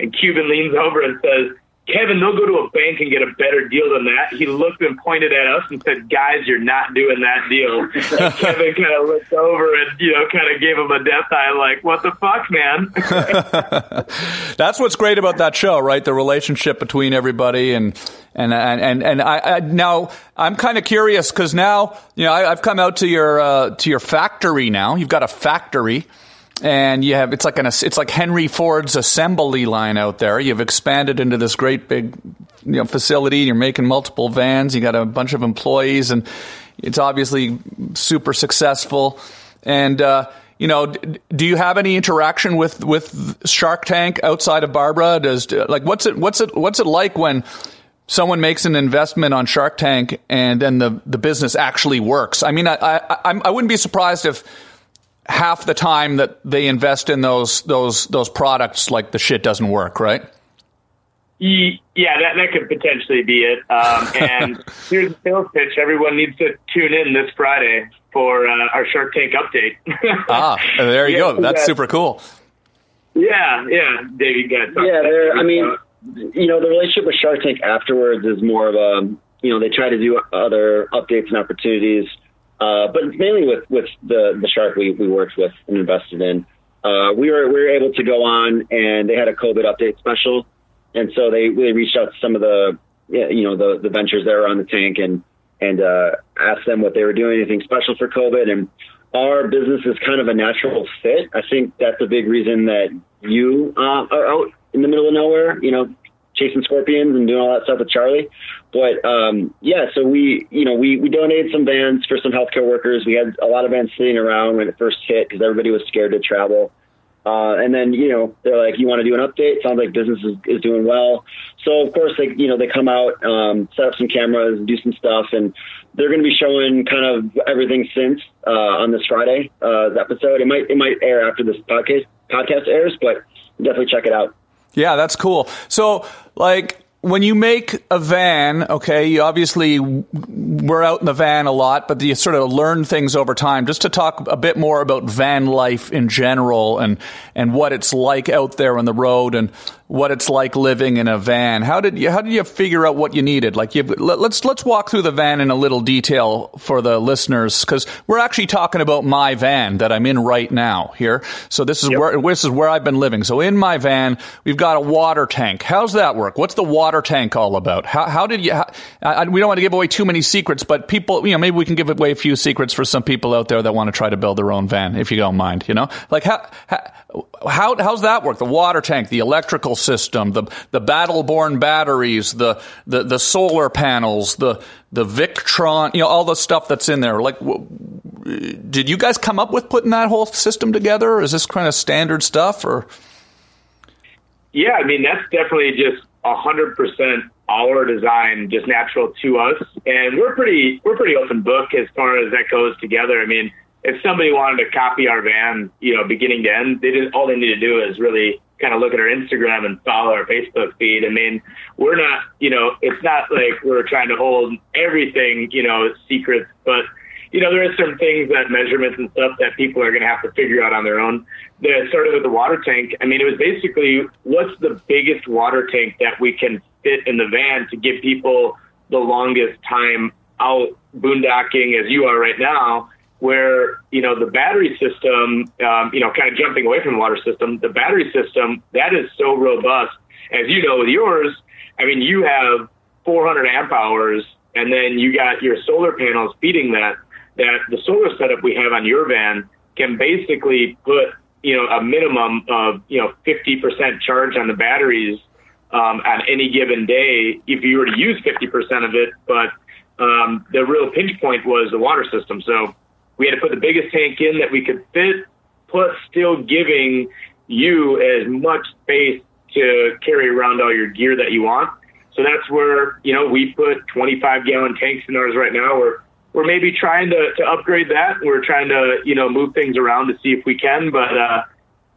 And Cuban leans over and says, Kevin, they'll go to a bank and get a better deal than that. He looked and pointed at us and said, guys, you're not doing that deal. *laughs* And Kevin kind of looked over and, you know, kind of gave him a death eye, like, what the fuck, man? *laughs* That's what's great about that show, right? The relationship between everybody and, and, and, and, I, I now I'm kind of curious because now, you know, I, have come out to your, uh, to your factory now. You've got a factory and you have it's like an it's like Henry Ford's assembly line out there. You've expanded into this great big you know facility. You're making multiple vans. You got a bunch of employees, and it's obviously super successful. And uh, you know, do you have any interaction with with Shark Tank outside of Barbara? Does like what's it what's it what's it like when someone makes an investment on Shark Tank and then the the business actually works? I mean, I I, I wouldn't be surprised if half the time that they invest in those those those products, like the shit doesn't work, right? Yeah, that, that could potentially be it. Um, *laughs* and here's the sales pitch: everyone needs to tune in this Friday for uh, our Shark Tank update. *laughs* ah, there you yeah, go. That's super cool. Yeah, yeah, David. Yeah, I mean, you know, the relationship with Shark Tank afterwards is more of a, you know, they try to do other updates and opportunities uh, but mainly with, with the, the shark we, we worked with and invested in. Uh, we were we were able to go on and they had a COVID update special, and so they they reached out to some of the you know the the ventures that were on the tank and and uh, asked them what they were doing anything special for COVID and our business is kind of a natural fit. I think that's a big reason that you uh, are out in the middle of nowhere, you know, chasing scorpions and doing all that stuff with Charlie. But um, yeah, so we, you know, we, we donated some vans for some healthcare workers. We had a lot of vans sitting around when it first hit because everybody was scared to travel. Uh, and then, you know, they're like, you want to do an update? Sounds like business is, is doing well. So of course, they, you know, they come out, um, set up some cameras, do some stuff, and they're going to be showing kind of everything since uh, on this Friday uh, episode. It might it might air after this podcast podcast airs, but definitely check it out. Yeah, that's cool. So, like, when you make a van, okay, you obviously we're out in the van a lot, but you sort of learn things over time. Just to talk a bit more about van life in general and and what it's like out there on the road and what it's like living in a van. How did you how did you figure out what you needed? Like you let's let's walk through the van in a little detail for the listeners cuz we're actually talking about my van that I'm in right now here. So this is yep. where this is where I've been living. So in my van, we've got a water tank. How's that work? What's the water tank all about? How how did you how, I, we don't want to give away too many secrets, but people, you know, maybe we can give away a few secrets for some people out there that want to try to build their own van if you don't mind, you know? Like how, how how how's that work? The water tank, the electrical system, the the Battle-Born batteries, the, the the solar panels, the the Victron, you know, all the stuff that's in there. Like, did you guys come up with putting that whole system together? Is this kind of standard stuff, or? Yeah, I mean that's definitely just a hundred percent our design, just natural to us, and we're pretty we're pretty open book as far as that goes together. I mean if somebody wanted to copy our van, you know, beginning to end, they just all they need to do is really kind of look at our Instagram and follow our Facebook feed. I mean, we're not, you know, it's not like we're trying to hold everything, you know, secret, but you know, there are some things that measurements and stuff that people are going to have to figure out on their own. The started with the water tank. I mean, it was basically what's the biggest water tank that we can fit in the van to give people the longest time out boondocking as you are right now where you know the battery system, um, you know, kind of jumping away from the water system, the battery system that is so robust. As you know, with yours, I mean, you have 400 amp hours, and then you got your solar panels feeding that. That the solar setup we have on your van can basically put you know a minimum of you know 50% charge on the batteries um, on any given day if you were to use 50% of it. But um, the real pinch point was the water system. So we had to put the biggest tank in that we could fit, plus still giving you as much space to carry around all your gear that you want. So that's where, you know, we put 25 gallon tanks in ours right now. We're, we're maybe trying to, to upgrade that. We're trying to, you know, move things around to see if we can, but, uh,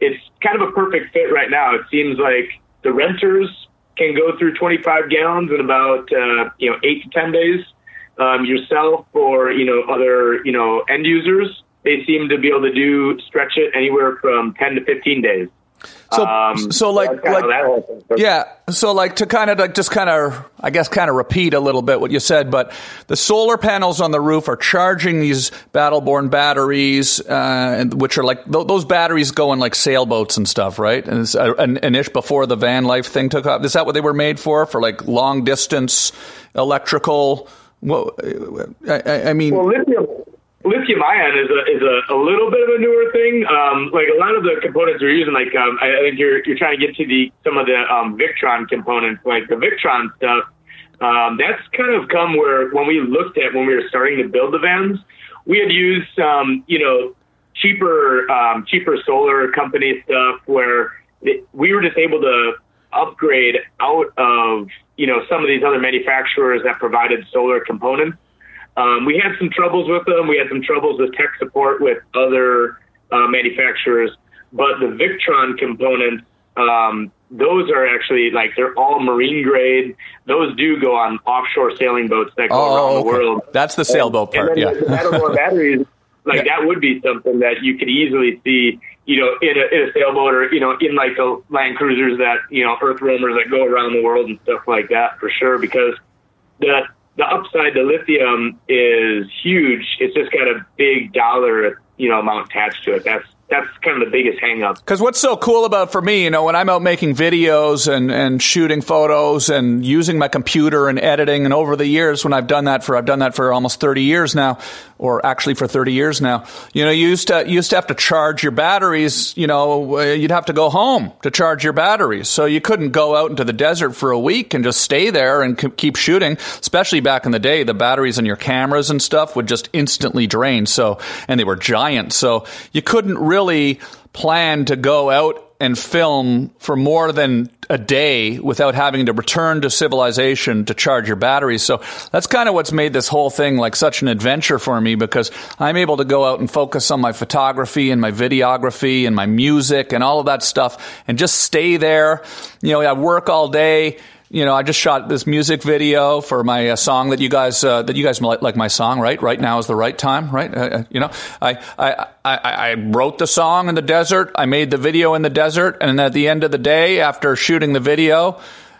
it's kind of a perfect fit right now. It seems like the renters can go through 25 gallons in about uh, you know eight to 10 days. Um, yourself or you know other you know end users, they seem to be able to do stretch it anywhere from 10 to 15 days. So, um, so like, like yeah. So, like to kind of like just kind of, I guess, kind of repeat a little bit what you said. But the solar panels on the roof are charging these Battle-Born batteries, uh, which are like th- those batteries go in like sailboats and stuff, right? And it's uh, an, an ish before the van life thing took off. Is that what they were made for? For like long distance electrical? Well, I, I mean, well, lithium lithium ion is a is a, a little bit of a newer thing. Um, like a lot of the components we're using, like um, I, think you're you're trying to get to the some of the um, Victron components, like the Victron stuff. Um, that's kind of come where when we looked at when we were starting to build the vans, we had used um, you know cheaper um, cheaper solar company stuff where it, we were just able to upgrade out of you know some of these other manufacturers that provided solar components um, we had some troubles with them. We had some troubles with tech support with other uh, manufacturers, but the Victron components, um, those are actually like they're all marine grade. Those do go on offshore sailing boats that go oh, around okay. the world. That's the sailboat and, part. And yeah, the *laughs* batteries, like yeah. that would be something that you could easily see. You know, in a, in a sailboat or you know, in like the land cruisers that you know, earth roamers that go around the world and stuff like that for sure. Because the the upside to lithium is huge. It's just got a big dollar, you know, amount attached to it. That's that's kind of the biggest hangup. Because what's so cool about for me, you know, when I'm out making videos and, and shooting photos and using my computer and editing, and over the years when I've done that for I've done that for almost 30 years now, or actually for 30 years now. You know, you used to you used to have to charge your batteries. You know, uh, you'd have to go home to charge your batteries, so you couldn't go out into the desert for a week and just stay there and keep shooting. Especially back in the day, the batteries in your cameras and stuff would just instantly drain. So, and they were giant, so you couldn't really plan to go out and film for more than a day without having to return to civilization to charge your batteries. So that's kind of what's made this whole thing like such an adventure for me because I'm able to go out and focus on my photography and my videography and my music and all of that stuff and just stay there. You know, I work all day you know, I just shot this music video for my uh, song that you guys uh, that you guys like, like my song, right? Right now is the right time, right? Uh, uh you know, I, I I I wrote the song in the desert. I made the video in the desert, and at the end of the day, after shooting the video,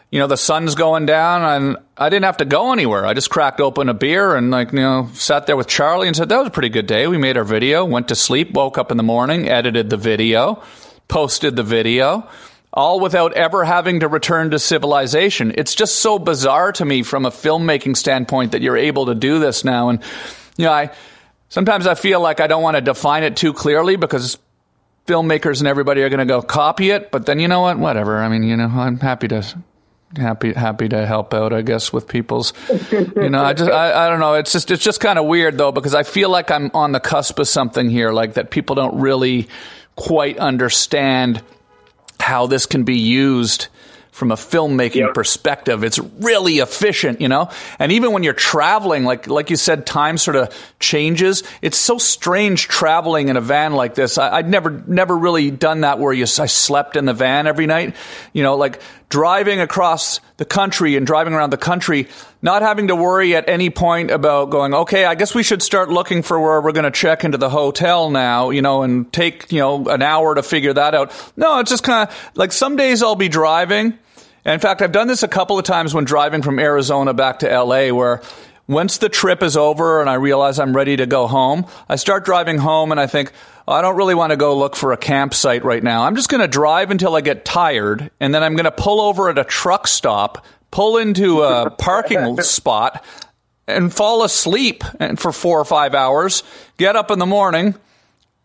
you know, the sun's going down, and I didn't have to go anywhere. I just cracked open a beer and like you know sat there with Charlie and said that was a pretty good day. We made our video, went to sleep, woke up in the morning, edited the video, posted the video all without ever having to return to civilization. It's just so bizarre to me from a filmmaking standpoint that you're able to do this now. And, you know, I sometimes I feel like I don't want to define it too clearly because filmmakers and everybody are going to go copy it. But then, you know what? Whatever. I mean, you know, I'm happy to. Happy, happy to help out, I guess, with people's, you know, I just, I, I don't know. It's just, it's just kind of weird though, because I feel like I'm on the cusp of something here, like that people don't really quite understand how this can be used from a filmmaking yep. perspective. It's really efficient, you know? And even when you're traveling, like, like you said, time sort of changes. It's so strange traveling in a van like this. I, would never, never really done that where you, I slept in the van every night. You know, like driving across the country and driving around the country, not having to worry at any point about going, okay, I guess we should start looking for where we're going to check into the hotel now, you know, and take, you know, an hour to figure that out. No, it's just kind of like some days I'll be driving and in fact, I've done this a couple of times when driving from Arizona back to LA, where once the trip is over and I realize I'm ready to go home, I start driving home and I think, I don't really want to go look for a campsite right now. I'm just going to drive until I get tired, and then I'm going to pull over at a truck stop, pull into a *laughs* parking spot, and fall asleep for four or five hours, get up in the morning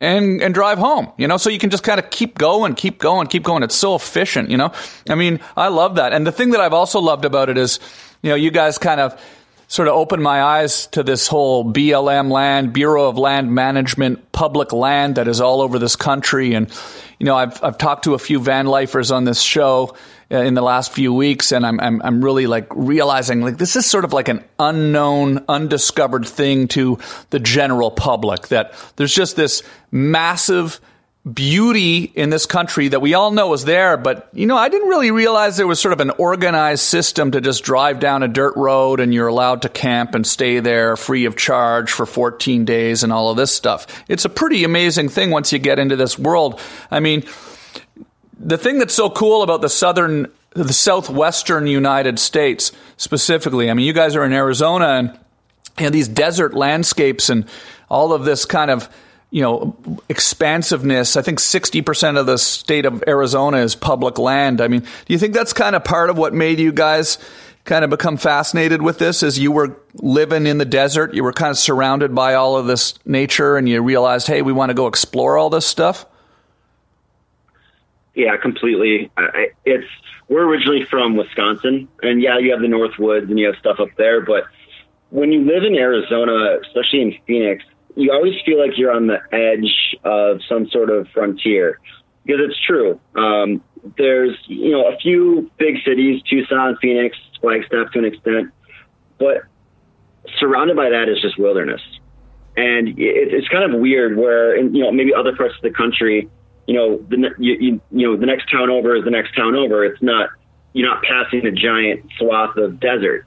and and drive home you know? So you can just kind of keep going keep going keep going. It's so efficient you know? I mean i love that. And the thing that i've also loved about it is you know you guys kind of sort of opened my eyes to this whole BLM land Bureau of Land Management public land that is all over this country and you know I've I've talked to a few van lifers on this show uh, in the last few weeks, and I'm, I'm, I'm really like realizing like this is sort of like an unknown, undiscovered thing to the general public. That there's just this massive beauty in this country that we all know is there, but you know, I didn't really realize there was sort of an organized system to just drive down a dirt road and you're allowed to camp and stay there free of charge for 14 days and all of this stuff. It's a pretty amazing thing once you get into this world. I mean, the thing that's so cool about the southern the southwestern United States specifically. I mean, you guys are in Arizona and you know, these desert landscapes and all of this kind of you know expansiveness. I think sixty percent of the state of Arizona is public land. I mean, do you think that's kind of part of what made you guys kind of become fascinated with this? As you were living in the desert, you were kind of surrounded by all of this nature, and you realized, hey, we want to go explore all this stuff. Yeah, completely. It's we're originally from Wisconsin, and yeah, you have the North Woods and you have stuff up there, but when you live in Arizona, especially in Phoenix, you always feel like you're on the edge of some sort of frontier because it's true. Um, there's you know a few big cities, Tucson, Phoenix, Flagstaff to an extent, but surrounded by that is just wilderness, and it, it's kind of weird where in, you know maybe other parts of the country, you know the you, you, you know the next town over is the next town over. It's not you're not passing a giant swath of desert.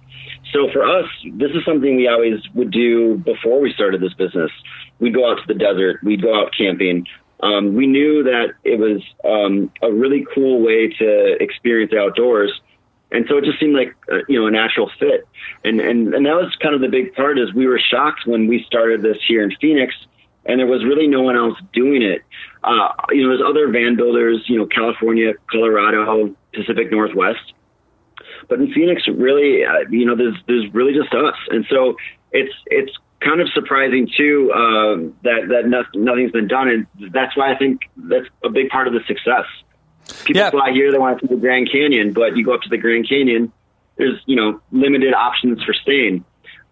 So for us, this is something we always would do before we started this business. We'd go out to the desert, we'd go out camping. Um, we knew that it was um, a really cool way to experience outdoors. And so it just seemed like, uh, you know, a natural fit. And, and, and that was kind of the big part is we were shocked when we started this here in Phoenix and there was really no one else doing it. Uh, you know, there's other van builders, you know, California, Colorado, Pacific Northwest. But in Phoenix, really, uh, you know, there's there's really just us, and so it's it's kind of surprising too uh, that that no, nothing's been done, and that's why I think that's a big part of the success. People yeah. fly here, they want to see the Grand Canyon, but you go up to the Grand Canyon, there's you know limited options for staying,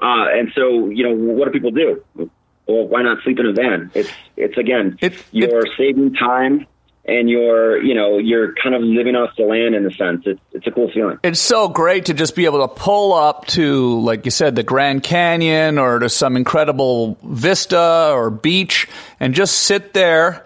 uh, and so you know what do people do? Well, why not sleep in a van? It's it's again, it, you're it, saving time and you're you know you're kind of living off the land in a sense. It's it's a cool feeling. It's so great to just be able to pull up to like you said the grand canyon or to some incredible vista or beach and just sit there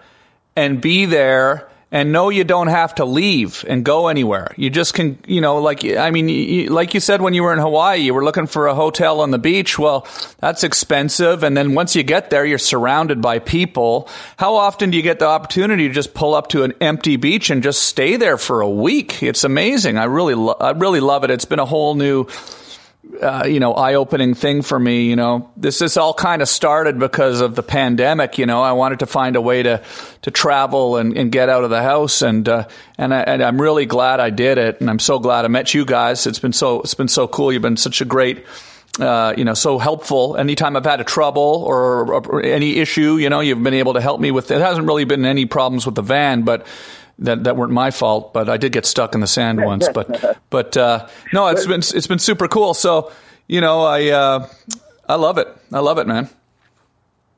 and be there and know you don't have to leave and go anywhere. You just can, you know, like, I mean, like you said when you were in Hawaii, you were looking for a hotel on the beach. Well, that's expensive. And then once you get there, you're surrounded by people. How often do you get the opportunity to just pull up to an empty beach and just stay there for a week? It's amazing. I really, lo- I really love it. It's been a whole new, uh, you know, eye opening thing for me. You know, this is all kind of started because of the pandemic. You know, I wanted to find a way to to travel and, and get out of the house, and uh, and, I, and I'm really glad I did it, and I'm so glad I met you guys. It's been so it's been so cool. You've been such a great. Uh, you know, so helpful. Anytime I've had a trouble or, or any issue, you know, you've been able to help me with. It hasn't really been any problems with the van, but that that weren't my fault, but I did get stuck in the sand *laughs* once. But but uh, no, it's been it's been super cool. So you know, I uh, I love it. I love it, man.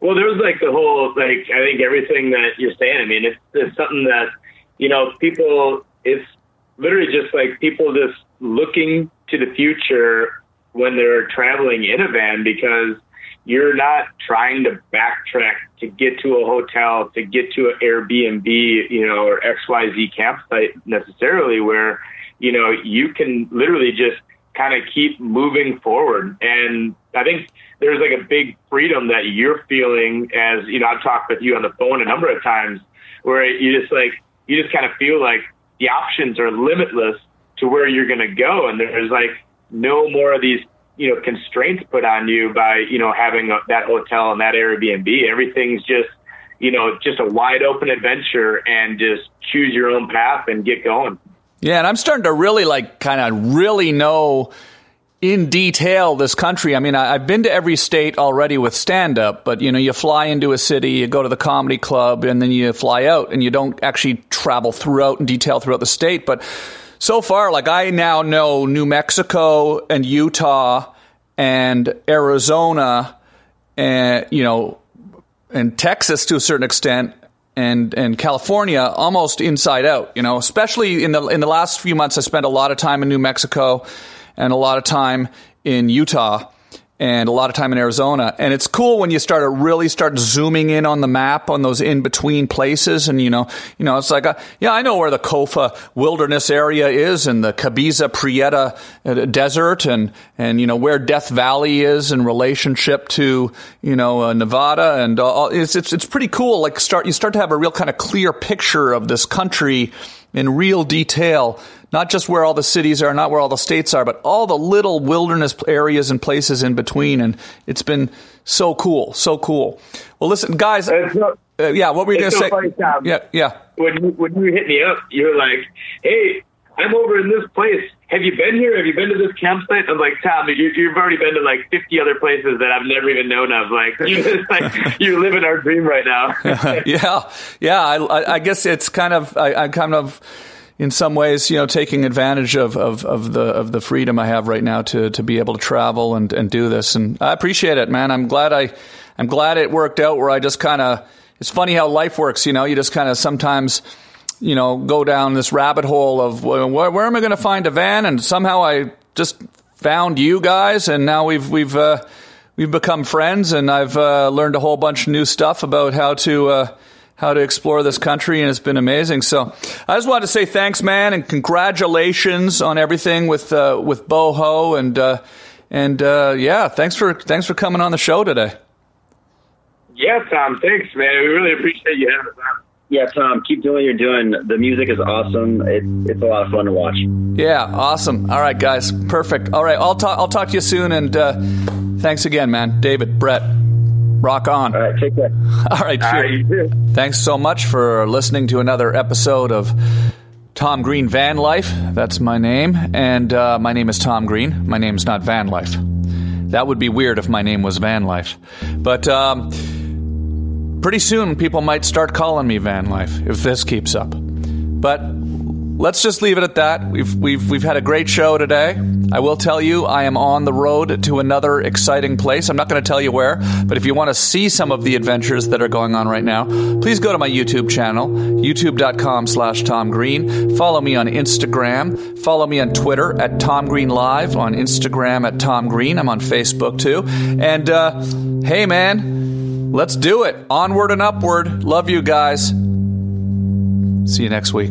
Well, there's like the whole like I think everything that you're saying. I mean, it's, it's something that you know people. It's literally just like people just looking to the future when they're traveling in a van because you're not trying to backtrack to get to a hotel, to get to an Airbnb, you know, or XYZ campsite necessarily, where, you know, you can literally just kind of keep moving forward. And I think there's like a big freedom that you're feeling as, you know, I've talked with you on the phone a number of times where you just like, you just kind of feel like the options are limitless to where you're going to go. And there's like no more of these you know constraints put on you by you know having a, that hotel and that Airbnb. Everything's just you know just a wide open adventure and just choose your own path and get going. Yeah, and I'm starting to really like kind of really know in detail this country. I mean, I, have been to every state already with stand up, but you know, you fly into a city, you go to the comedy club, and then you fly out, and you don't actually travel throughout in detail throughout the state. But so far, like I now know New Mexico and Utah and Arizona and, you know, and Texas to a certain extent and and California almost inside out, you know, especially in the in the last few months I spent a lot of time in New Mexico and a lot of time in Utah and a lot of time in Arizona. And it's cool when you start to really start zooming in on the map on those in between places. And, you know, you know, it's like, a, yeah, I know where the Kofa wilderness area is and the Cabeza Prieta uh, desert and, and, you know, where Death Valley is in relationship to, you know, uh, Nevada. And uh, it's, it's, it's pretty cool. Like start, you start to have a real kind of clear picture of this country in real detail, not just where all the cities are, not where all the states are, but all the little wilderness areas and places in between. And it's been so cool, so cool. Well, listen, guys. Uh, yeah, what were you going to so say? Funny. Yeah, yeah. When you, when you hit me up, you're like, "Hey, I'm over in this place. Have you been here? Have you been to this campsite?" I'm like, "Tom, you, you've already been to like 50 other places that I've never even known of. Like, *laughs* you like you're living our dream right now." *laughs* yeah, yeah. I, I guess it's kind of I, I kind of in some ways, you know, taking advantage of, of, of, the of the freedom I have right now to to be able to travel and, and do this. And I appreciate it, man. I'm glad I I'm glad it worked out where I just kind of it's funny how life works, you know, you just kind of sometimes you know, go down this rabbit hole of where, where am I going to find a van? And somehow I just found you guys, and now we've we've uh, we've become friends, and I've uh, learned a whole bunch of new stuff about how to uh, how to explore this country, and it's been amazing. So I just wanted to say thanks, man, and congratulations on everything with uh, with Boho, and uh, and uh, yeah, thanks for thanks for coming on the show today. Yeah, Tom. Thanks, man. We really appreciate you having us on. Yeah, Tom, keep doing what you're doing. The music is awesome. It's it's a lot of fun to watch. Yeah, awesome. All right, guys, perfect. All right, I'll talk. I'll talk to you soon. And uh, thanks again, man. David, Brett, rock on. All right, take care. *laughs* All right, right, cheers. too. Thanks so much for listening to another episode of Tom Green Van Life. That's my name, and uh, my name is Tom Green. My name's not Van Life. That would be weird if my name was Van Life, but. Um, pretty soon people might start calling me van life if this keeps up. But let's just leave it at that. We've we've we've had a great show today. I will tell you i am on the road to another exciting place. I'm not going to tell you where but if you want to see some of the adventures that are going on right now please go to my youtube channel youtube.com slash tom green. Follow me on instagram. Follow me on twitter at tom green live on instagram at tom green. I'm on facebook too. And uh, hey man Let's do it. Onward and upward. Love you guys. See you next week.